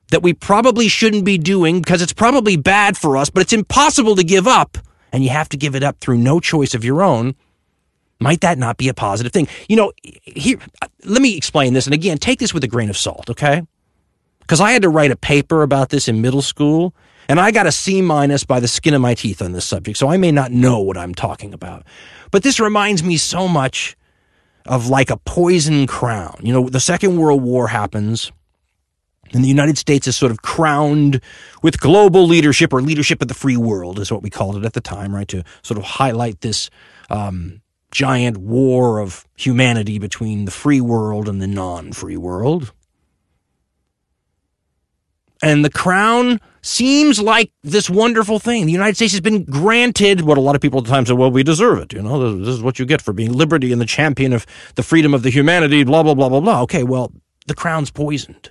[SPEAKER 21] that we probably shouldn't be doing because it's probably bad for us, but it's impossible to give up, and you have to give it up through no choice of your own, might that not be a positive thing? You know, here, let me explain this. And again, take this with a grain of salt, okay? Because I had to write a paper about this in middle school, and I got a C minus by the skin of my teeth on this subject, so I may not know what I'm talking about. But this reminds me so much of like a poison crown. You know, the Second World War happens and the United States is sort of crowned with global leadership or leadership of the free world, is what we called it at the time, right? To sort of highlight this um, giant war of humanity between the free world and the non free world. And the crown seems like this wonderful thing. The United States has been granted what a lot of people at the time said, well, we deserve it. You know, this is what you get for being liberty and the champion of the freedom of the humanity, blah, blah, blah, blah, blah. Okay, well, the crown's poisoned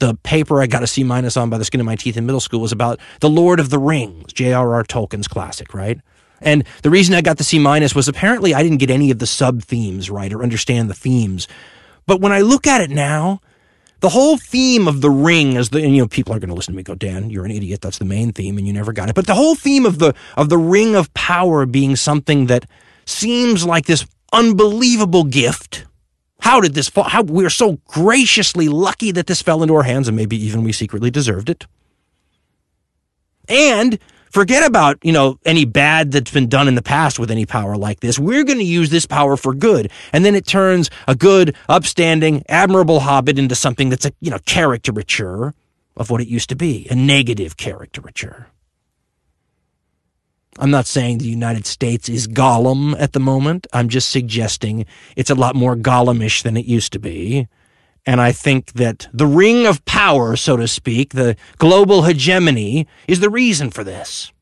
[SPEAKER 21] the paper I got a C minus on by the skin of my teeth in middle school was about The Lord of the Rings, J.R.R. Tolkien's classic, right? And the reason I got the C minus was apparently I didn't get any of the sub themes right or understand the themes. But when I look at it now, the whole theme of the ring is the and, you know people are going to listen to me go Dan you're an idiot that's the main theme and you never got it but the whole theme of the of the ring of power being something that seems like this unbelievable gift how did this fall? How we're so graciously lucky that this fell into our hands, and maybe even we secretly deserved it. And forget about you know any bad that's been done in the past with any power like this. We're going to use this power for good, and then it turns a good, upstanding, admirable hobbit into something that's a you know caricature of what it used to be, a negative caricature. I'm not saying the United States is Gollum at the moment. I'm just suggesting it's a lot more Gollumish than it used to be. And I think that the ring of power, so to speak, the global hegemony, is the reason for this.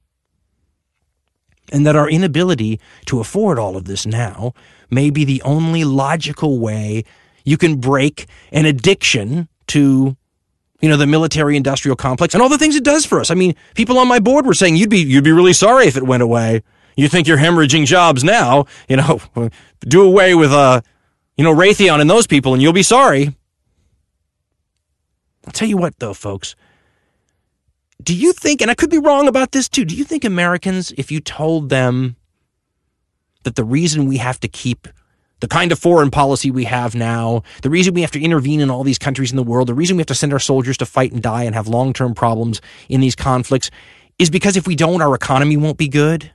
[SPEAKER 21] And that our inability to afford all of this now may be the only logical way you can break an addiction to you know, the military industrial complex and all the things it does for us. I mean, people on my board were saying you'd be you'd be really sorry if it went away. You think you're hemorrhaging jobs now, you know, do away with uh, you know, Raytheon and those people and you'll be sorry. I'll tell you what though, folks. Do you think and I could be wrong about this too. Do you think Americans if you told them that the reason we have to keep the kind of foreign policy we have now, the reason we have to intervene in all these countries in the world, the reason we have to send our soldiers to fight and die and have long term problems in these conflicts is because if we don't, our economy won't be good.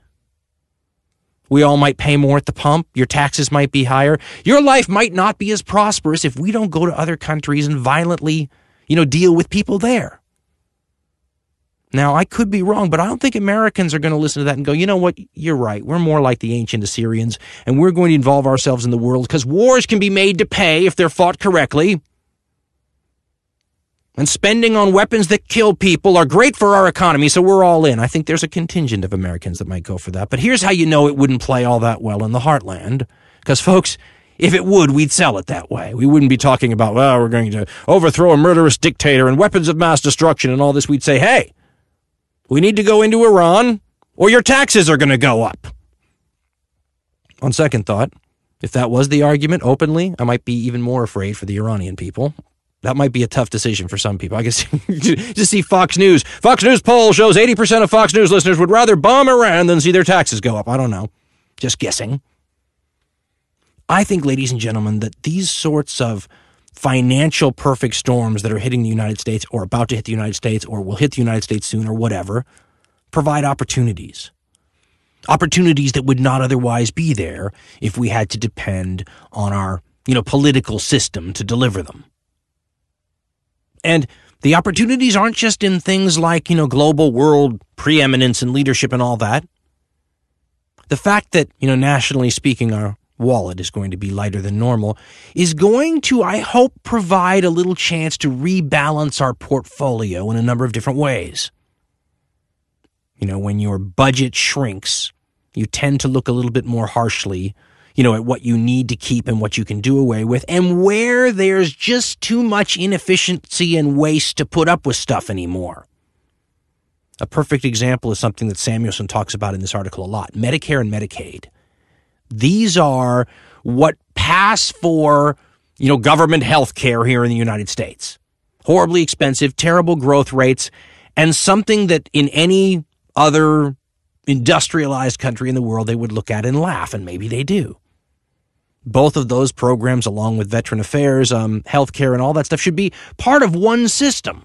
[SPEAKER 21] We all might pay more at the pump. Your taxes might be higher. Your life might not be as prosperous if we don't go to other countries and violently, you know, deal with people there. Now, I could be wrong, but I don't think Americans are going to listen to that and go, you know what? You're right. We're more like the ancient Assyrians, and we're going to involve ourselves in the world because wars can be made to pay if they're fought correctly. And spending on weapons that kill people are great for our economy, so we're all in. I think there's a contingent of Americans that might go for that. But here's how you know it wouldn't play all that well in the heartland. Because, folks, if it would, we'd sell it that way. We wouldn't be talking about, well, we're going to overthrow a murderous dictator and weapons of mass destruction and all this. We'd say, hey, we need to go into Iran, or your taxes are going to go up. On second thought, if that was the argument openly, I might be even more afraid for the Iranian people. That might be a tough decision for some people. I guess just see Fox News. Fox News poll shows 80% of Fox News listeners would rather bomb Iran than see their taxes go up. I don't know. Just guessing. I think, ladies and gentlemen, that these sorts of financial perfect storms that are hitting the United States or about to hit the United States or will hit the United States soon or whatever provide opportunities. Opportunities that would not otherwise be there if we had to depend on our, you know, political system to deliver them. And the opportunities aren't just in things like, you know, global world preeminence and leadership and all that. The fact that, you know, nationally speaking, our wallet is going to be lighter than normal, is going to, I hope, provide a little chance to rebalance our portfolio in a number of different ways. You know, when your budget shrinks, you tend to look a little bit more harshly, you know, at what you need to keep and what you can do away with, and where there's just too much inefficiency and waste to put up with stuff anymore. A perfect example is something that Samuelson talks about in this article a lot Medicare and Medicaid. These are what pass for, you know, government health care here in the United States. horribly expensive, terrible growth rates, and something that in any other industrialized country in the world they would look at and laugh, and maybe they do. Both of those programs, along with veteran affairs, um, healthcare, and all that stuff, should be part of one system.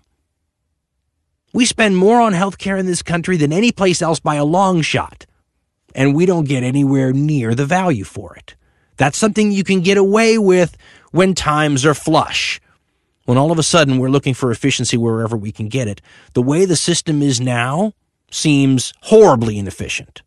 [SPEAKER 21] We spend more on healthcare in this country than any place else by a long shot, and we don't get anywhere near the value for it. That's something you can get away with when times are flush. When all of a sudden we're looking for efficiency wherever we can get it. The way the system is now seems horribly inefficient.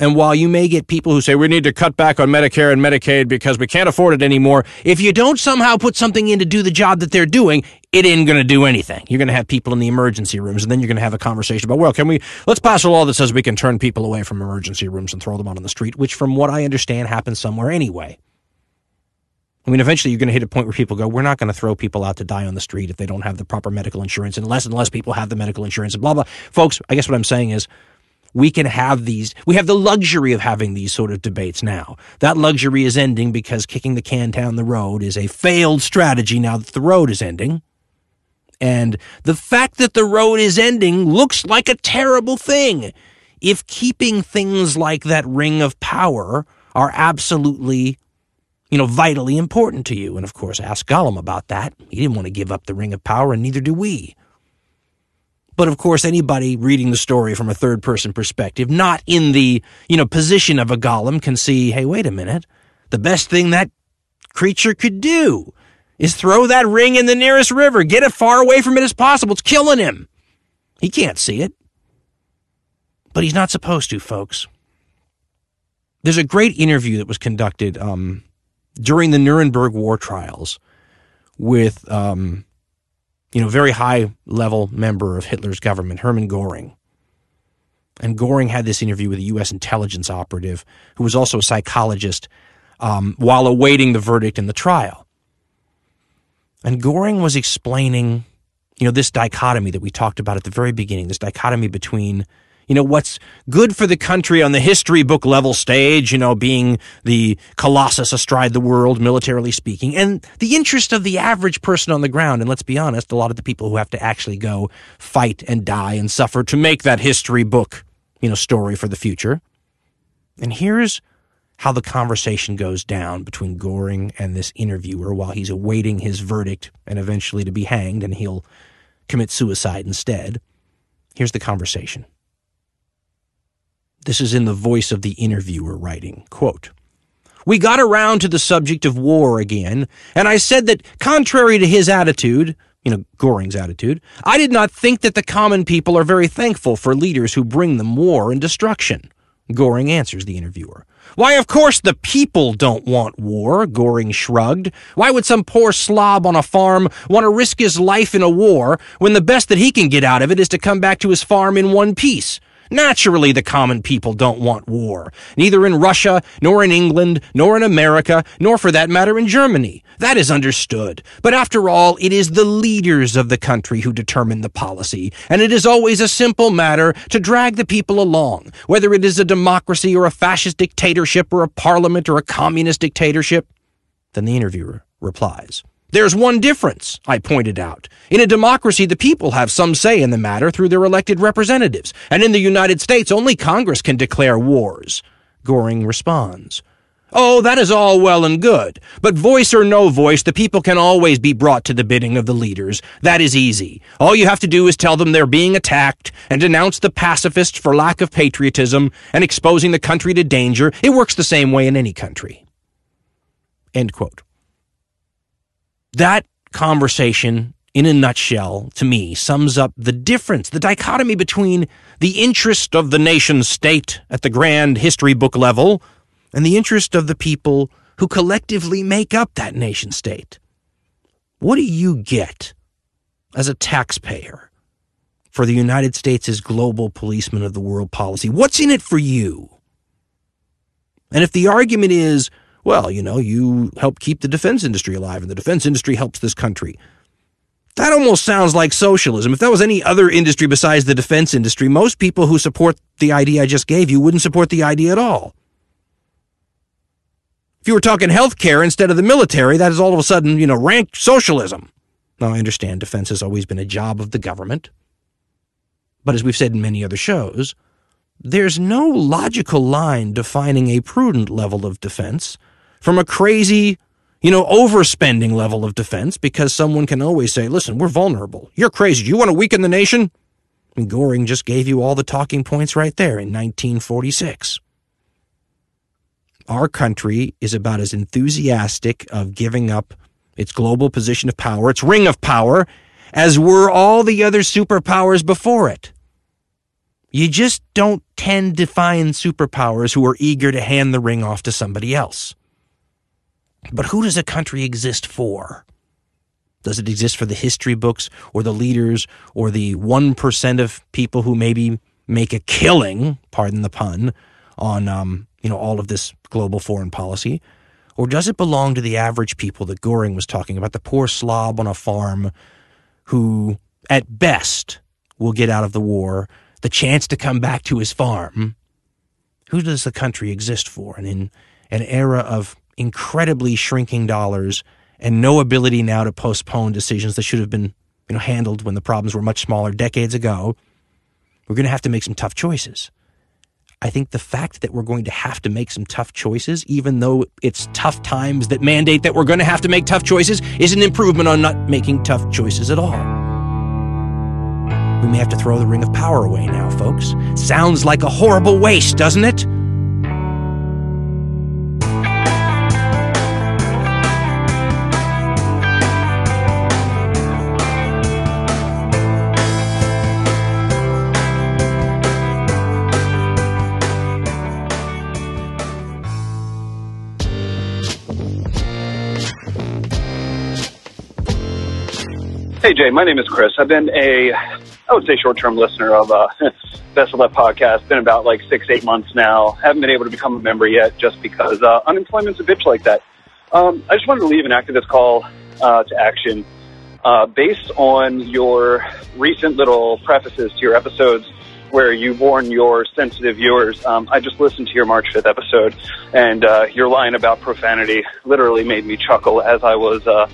[SPEAKER 21] And while you may get people who say we need to cut back on Medicare and Medicaid because we can't afford it anymore, if you don't somehow put something in to do the job that they're doing, it ain't going to do anything. You're going to have people in the emergency rooms, and then you're going to have a conversation about, well, can we, let's pass a law that says we can turn people away from emergency rooms and throw them out on the street, which from what I understand happens somewhere anyway. I mean, eventually you're going to hit a point where people go, we're not going to throw people out to die on the street if they don't have the proper medical insurance, and less and less people have the medical insurance, and blah, blah. Folks, I guess what I'm saying is, we can have these, we have the luxury of having these sort of debates now. That luxury is ending because kicking the can down the road is a failed strategy now that the road is ending. And the fact that the road is ending looks like a terrible thing. If keeping things like that ring of power are absolutely, you know, vitally important to you. And of course, ask Gollum about that. He didn't want to give up the ring of power, and neither do we. But of course, anybody reading the story from a third person perspective, not in the, you know, position of a Gollum can see, hey, wait a minute. The best thing that creature could do is throw that ring in the nearest river, get it far away from it as possible. It's killing him. He can't see it. But he's not supposed to, folks. There's a great interview that was conducted um, during the Nuremberg war trials with um, you know, very high level member of Hitler's government, Hermann Goring. And Goring had this interview with a U.S. intelligence operative who was also a psychologist um, while awaiting the verdict in the trial. And Goring was explaining, you know, this dichotomy that we talked about at the very beginning, this dichotomy between you know, what's good for the country on the history book level stage, you know, being the colossus astride the world, militarily speaking, and the interest of the average person on the ground. And let's be honest, a lot of the people who have to actually go fight and die and suffer to make that history book, you know, story for the future. And here's how the conversation goes down between Goring and this interviewer while he's awaiting his verdict and eventually to be hanged, and he'll commit suicide instead. Here's the conversation. This is in the voice of the interviewer writing. Quote, we got around to the subject of war again, and I said that, contrary to his attitude, you know, Goring's attitude, I did not think that the common people are very thankful for leaders who bring them war and destruction. Goring answers the interviewer. Why, of course, the people don't want war, Goring shrugged. Why would some poor slob on a farm want to risk his life in a war when the best that he can get out of it is to come back to his farm in one piece? Naturally, the common people don't want war, neither in Russia, nor in England, nor in America, nor for that matter in Germany. That is understood. But after all, it is the leaders of the country who determine the policy, and it is always a simple matter to drag the people along, whether it is a democracy or a fascist dictatorship or a parliament or a communist dictatorship. Then the interviewer replies. There's one difference, I pointed out. In a democracy, the people have some say in the matter through their elected representatives, and in the United States, only Congress can declare wars. Goring responds. Oh, that is all well and good. But voice or no voice, the people can always be brought to the bidding of the leaders. That is easy. All you have to do is tell them they're being attacked and denounce the pacifists for lack of patriotism and exposing the country to danger. It works the same way in any country. End quote. That conversation, in a nutshell, to me, sums up the difference, the dichotomy between the interest of the nation state at the grand history book level and the interest of the people who collectively make up that nation state. What do you get as a taxpayer for the United States' global policeman of the world policy? What's in it for you? And if the argument is, well, you know, you help keep the defense industry alive, and the defense industry helps this country. That almost sounds like socialism. If that was any other industry besides the defense industry, most people who support the idea I just gave you wouldn't support the idea at all. If you were talking health care instead of the military, that is all of a sudden, you know, rank socialism. Now, I understand defense has always been a job of the government. But as we've said in many other shows, there's no logical line defining a prudent level of defense from a crazy, you know, overspending level of defense because someone can always say, listen, we're vulnerable. You're crazy. You want to weaken the nation? And Goring just gave you all the talking points right there in 1946. Our country is about as enthusiastic of giving up its global position of power, its ring of power, as were all the other superpowers before it. You just don't tend to find superpowers who are eager to hand the ring off to somebody else. But who does a country exist for? Does it exist for the history books or the leaders or the 1% of people who maybe make a killing, pardon the pun, on um, you know all of this global foreign policy? Or does it belong to the average people that Goring was talking about, the poor slob on a farm who, at best, will get out of the war, the chance to come back to his farm? Who does the country exist for? And in an era of incredibly shrinking dollars and no ability now to postpone decisions that should have been you know, handled when the problems were much smaller decades ago, we're going to have to make some tough choices. I think the fact that we're going to have to make some tough choices, even though it's tough times that mandate that we're going to have to make tough choices, is an improvement on not making tough choices at all. We may have to throw the ring of power away now, folks. Sounds like a horrible waste, doesn't it?
[SPEAKER 22] Hey Jay, my name is Chris. I've been a, I would say, short-term listener of uh, Best of Left podcast. Been about like six, eight months now. Haven't been able to become a member yet, just because uh, unemployment's a bitch like that. Um, I just wanted to leave an activist call uh, to action uh, based on your recent little prefaces to your episodes where you warn your sensitive viewers. Um, I just listened to your March 5th episode, and uh, your line about profanity literally made me chuckle as I was uh,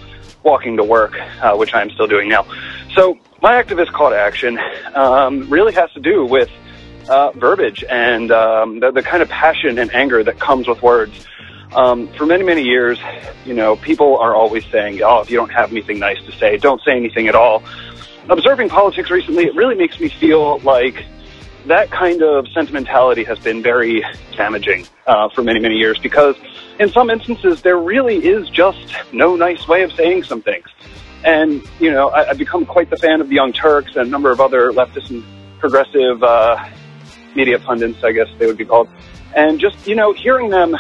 [SPEAKER 22] walking to work, uh, which I am still doing now. So my activist call to action um, really has to do with uh, verbiage and um, the, the kind of passion and anger that comes with words. Um, for many, many years, you know, people are always saying, oh, if you don't have anything nice to say, don't say anything at all. Observing politics recently, it really makes me feel like that kind of sentimentality has been very damaging uh, for many, many years because in some instances there really is just no nice way of saying some things. And, you know, I, I've become quite the fan of the Young Turks and a number of other leftist and progressive uh, media pundits, I guess they would be called. And just, you know, hearing them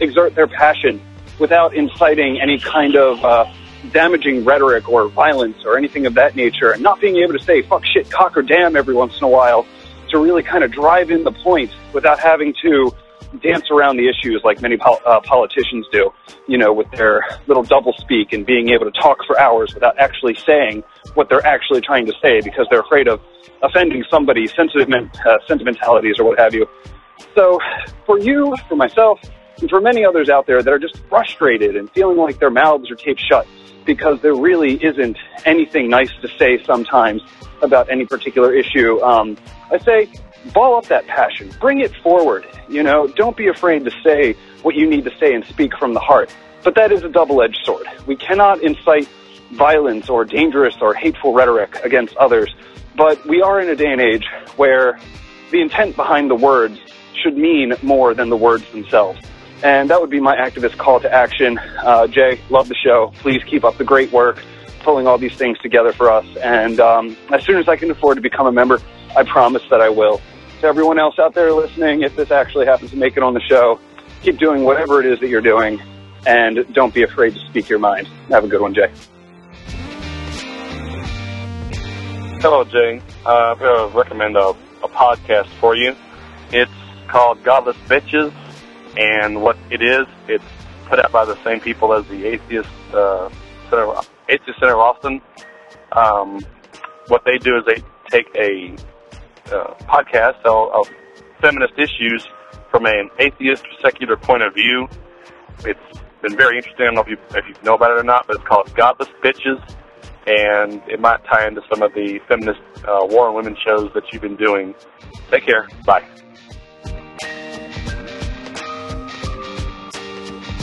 [SPEAKER 22] exert their passion without inciting any kind of uh, damaging rhetoric or violence or anything of that nature, and not being able to say fuck, shit, cock, or damn every once in a while to really kind of drive in the point without having to dance around the issues like many pol- uh, politicians do, you know, with their little double speak and being able to talk for hours without actually saying what they're actually trying to say because they're afraid of offending somebody's sensitive men- uh, sentimentalities or what have you. So for you, for myself, and for many others out there that are just frustrated and feeling like their mouths are taped shut because there really isn't anything nice to say sometimes about any particular issue, um, I say ball up that passion, bring it forward. You know, don't be afraid to say what you need to say and speak from the heart. But that is a double-edged sword. We cannot incite violence or dangerous or hateful rhetoric against others, but we are in a day and age where the intent behind the words should mean more than the words themselves. And that would be my activist call to action. Uh, Jay, love the show. Please keep up the great work, pulling all these things together for us. And um, as soon as I can afford to become a member, I promise that I will. To everyone else out there listening, if this actually happens to make it on the show, keep doing whatever it is that you're doing, and don't be afraid to speak your mind. Have a good one, Jay.
[SPEAKER 23] Hello, Jay. Uh, I'm going to recommend a, a podcast for you. It's called Godless Bitches, and what it is, it's put out by the same people as the Atheist uh, Center, Atheist Center of Austin. Um, what they do is they take a uh, podcast of, feminist issues from an atheist secular point of view. It's been very interesting. I don't know if you if you know about it or not, but it's called Godless Bitches, and it might tie into some of the feminist uh, war on women shows that you've been doing. Take care. Bye.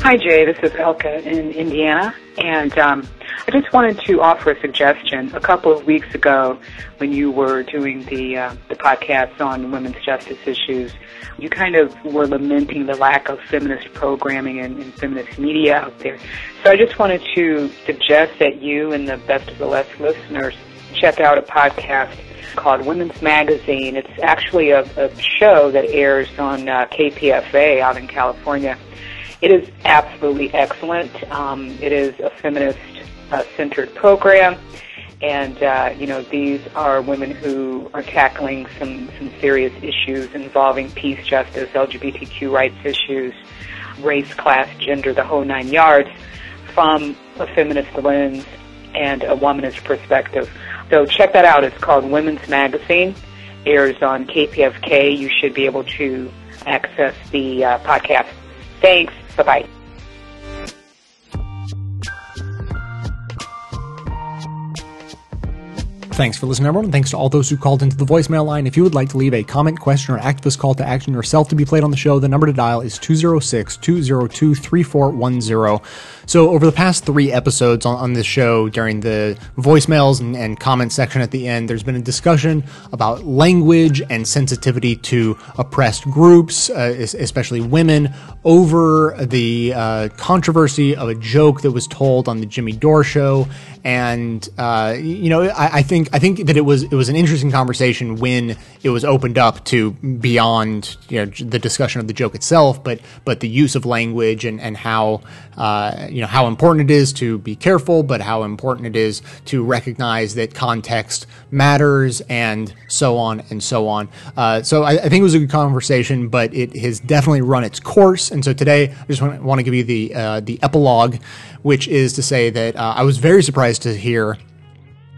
[SPEAKER 24] Hi, Jay. This is Elka in Indiana, and um, I just wanted to offer a suggestion. A couple of weeks ago, when you were doing the uh, the podcast on women's justice issues, you kind of were lamenting the lack of feminist programming and, and feminist media out there. So I just wanted to suggest that you and the Best of the Left listeners check out a podcast called Women's Magazine. It's actually a, a show that airs on uh, KPFA out in California. It is absolutely excellent. Um, it is a feminist centered program. And, uh, you know, these are women who are tackling some, some serious issues involving peace, justice, LGBTQ rights issues, race, class, gender, the whole nine yards from a feminist lens and a womanist perspective. So check that out. It's called Women's Magazine. Airs on KPFK. You should be able to access the uh, podcast. Thanks. Bye bye.
[SPEAKER 1] Thanks for listening, everyone, thanks to all those who called into the voicemail line. If you would like to leave a comment, question, or activist call to action yourself to be played on the show, the number to dial is 206 202 3410. So, over the past three episodes on, on this show, during the voicemails and, and comment section at the end, there's been a discussion about language and sensitivity to oppressed groups, uh, especially women, over the uh, controversy of a joke that was told on the Jimmy Dore show. And uh, you know, I, I think I think that it was it was an interesting conversation when it was opened up to beyond you know the discussion of the joke itself, but but the use of language and and how uh, you know how important it is to be careful, but how important it is to recognize that context matters and so on and so on. Uh, so I, I, think it was a good conversation, but it has definitely run its course. And so today I just want, to give you the uh, the epilogue, which is to say that uh, I was very surprised to hear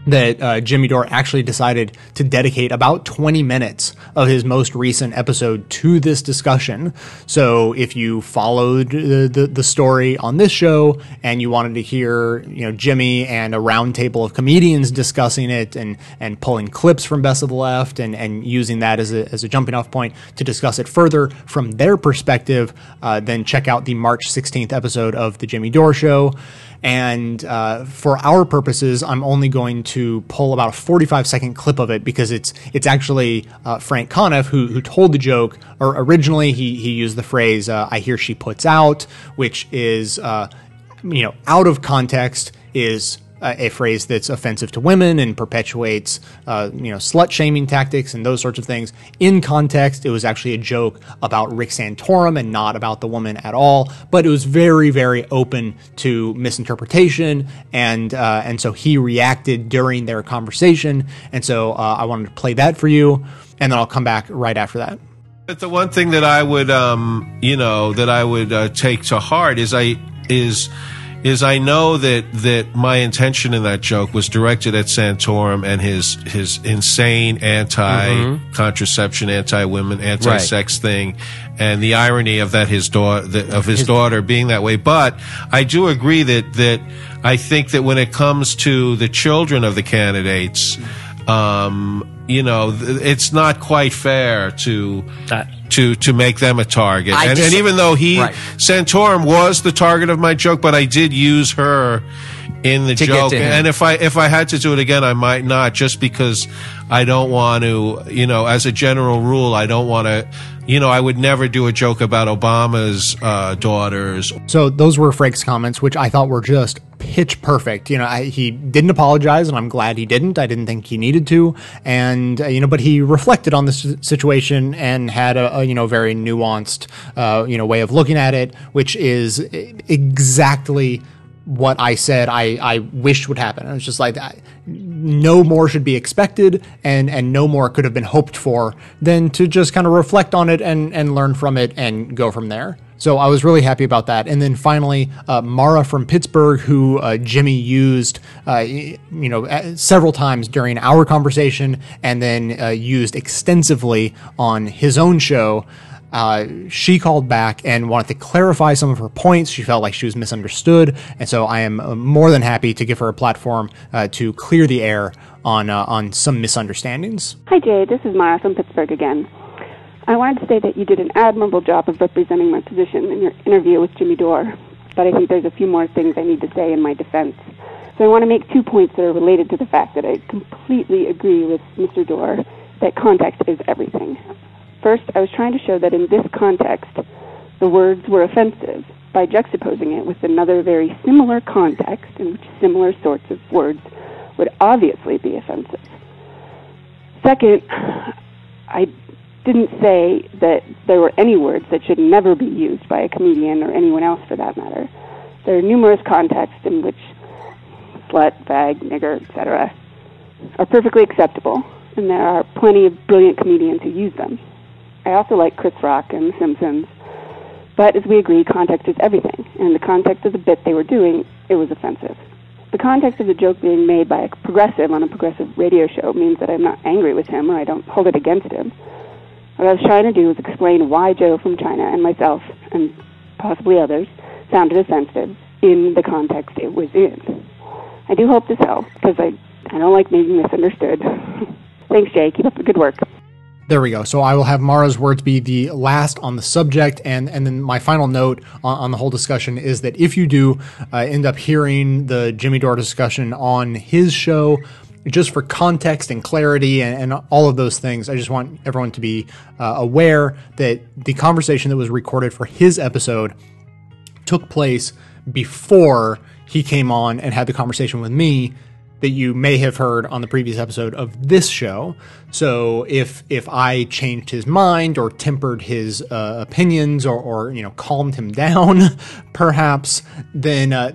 [SPEAKER 1] that uh, Jimmy Dore actually decided to dedicate about 20 minutes of his most recent episode to this discussion. So if you followed the, the, the, story on this show and you wanted to hear, you know, Jimmy and a roundtable of comedians discussing it and, and pulling clips from Best of the Left and, and using that as a, as a jumping off point to discuss it further from their perspective, uh, then check out the March 16th episode of The Jimmy Dore Show. And uh, for our purposes, I'm only going to pull about a 45 second clip of it because it's it's actually uh, Frank Conniff who who told the joke. Or originally, he he used the phrase uh, "I hear she puts out," which is uh, you know out of context is a phrase that's offensive to women and perpetuates, uh, you know, slut shaming tactics and those sorts of things. In context, it was actually a joke about Rick Santorum and not about the woman at all. But it was very, very open to misinterpretation, and uh, and so he reacted during their conversation. And so uh, I wanted to play that for you, and then I'll come back right after that.
[SPEAKER 25] But the one thing that I would, um, you know, that I would uh, take to heart is I is is I know that that my intention in that joke was directed at Santorum and his his insane anti-contraception, anti-women, anti-sex right. thing, and the irony of that his daughter of his daughter being that way. But I do agree that that I think that when it comes to the children of the candidates. Um, you know, it's not quite fair to to to make them a target. And, just, and, even though he right. Santorum was the target of my joke, but I did use her in the
[SPEAKER 21] to
[SPEAKER 25] joke. And if I if I had to do it again, I might not, just because I don't want to. You know, as a general rule, I don't want to. You know, I would never do a joke about Obama's uh, daughters.
[SPEAKER 1] So those were Frank's comments, which I thought were just pitch perfect. You know, I, he didn't apologize, and I'm glad he didn't. I didn't think he needed to, and uh, you know, but he reflected on this situation and had a, a you know very nuanced uh, you know way of looking at it, which is exactly what I said I, I wished would happen. It was just like no more should be expected and, and no more could have been hoped for than to just kind of reflect on it and, and learn from it and go from there. So I was really happy about that. And then finally, uh, Mara from Pittsburgh, who uh, Jimmy used, uh, you know, several times during our conversation, and then uh, used extensively on his own show uh, she called back and wanted to clarify some of her points. She felt like she was misunderstood, and so I am uh, more than happy to give her a platform uh, to clear the air on uh, on some misunderstandings.
[SPEAKER 26] Hi, Jay. This is Mara from Pittsburgh again. I wanted to say that you did an admirable job of representing my position in your interview with Jimmy Dore, but I think there's a few more things I need to say in my defense. So I want to make two points that are related to the fact that I completely agree with Mr. Dore that context is everything. First, I was trying to show that in this context, the words were offensive by juxtaposing it with another very similar context in which similar sorts of words would obviously be offensive. Second, I didn't say that there were any words that should never be used by a comedian or anyone else for that matter. There are numerous contexts in which slut, fag, nigger, etc. are perfectly acceptable, and there are plenty of brilliant comedians who use them. I also like Chris Rock and The Simpsons, but as we agree, context is everything. And in the context of the bit they were doing, it was offensive. The context of the joke being made by a progressive on a progressive radio show means that I'm not angry with him or I don't hold it against him. What I was trying to do was explain why Joe from China and myself, and possibly others, sounded offensive in the context it was in. I do hope this helps, because I, I don't like being misunderstood. Thanks, Jay. Keep up the good work.
[SPEAKER 1] There we go. So I will have Mara's words be the last on the subject, and and then my final note on, on the whole discussion is that if you do uh, end up hearing the Jimmy Dore discussion on his show, just for context and clarity and, and all of those things, I just want everyone to be uh, aware that the conversation that was recorded for his episode took place before he came on and had the conversation with me that you may have heard on the previous episode of this show. So if if I changed his mind or tempered his uh, opinions or, or you know calmed him down, perhaps, then uh,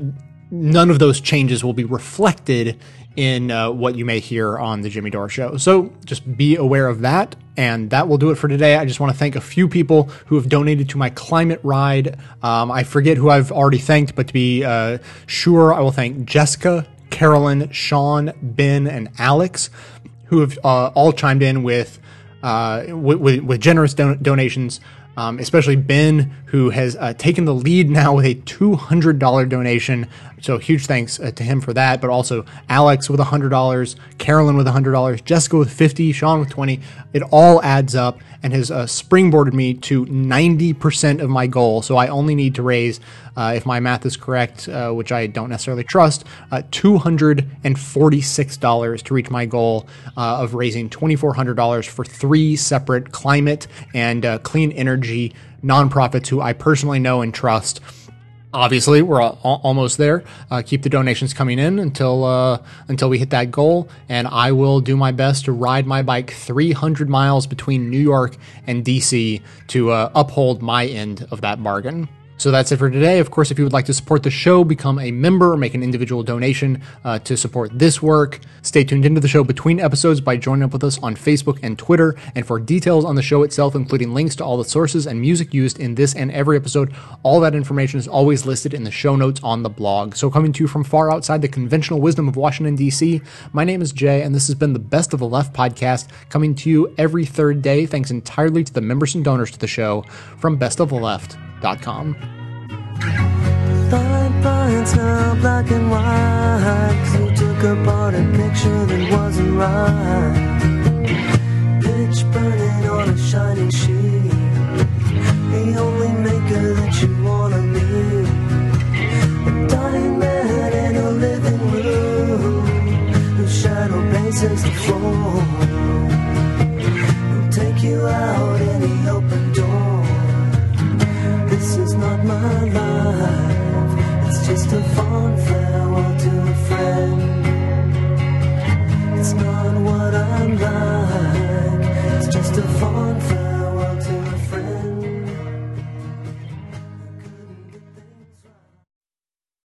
[SPEAKER 1] none of those changes will be reflected in uh, what you may hear on the Jimmy Dore show. So just be aware of that. And that will do it for today. I just want to thank a few people who have donated to my climate ride. Um, I forget who I've already thanked, but to be uh, sure, I will thank Jessica, Carolyn, Sean, Ben, and Alex, who have uh, all chimed in with uh, with, with, generous don- donations. Um, especially Ben, who has uh, taken the lead now with a $200 donation. So huge thanks uh, to him for that. But also Alex with $100, Carolyn with $100, Jessica with 50, Sean with 20. It all adds up and has uh, springboarded me to 90% of my goal. So I only need to raise, uh, if my math is correct, uh, which I don't necessarily trust, uh, $246 to reach my goal uh, of raising $2,400 for three separate climate and clean energy nonprofits who I personally know and trust obviously we're almost there. Uh, keep the donations coming in until uh, until we hit that goal. And i will do my best to ride my bike 300 miles between new york and dc to uh, uphold my end of that bargain so that's it for today. Of course, if you would like to support the show, become a member make an individual donation uh, to support this work. Stay tuned into the show between episodes by joining up with us on Facebook and Twitter. And for details on the show itself, including links to all the sources and music used in this and every episode, all that information is always listed in the show notes on the blog. So coming to you from far outside the conventional wisdom of Washington, D.C., my name is Jay, and this has been the Best of the Left podcast, coming to you every third day, thanks entirely to the members and donors to the show from gmail.com.
[SPEAKER 27] Thought by black and white, you took apart a picture that wasn't right. Pitch burning on a shining sheet, the only maker that you wanna meet. A dying man in a living room, whose shadow bases the floor. will take you out. just a fond farewell to a friend. It's not what I'm like.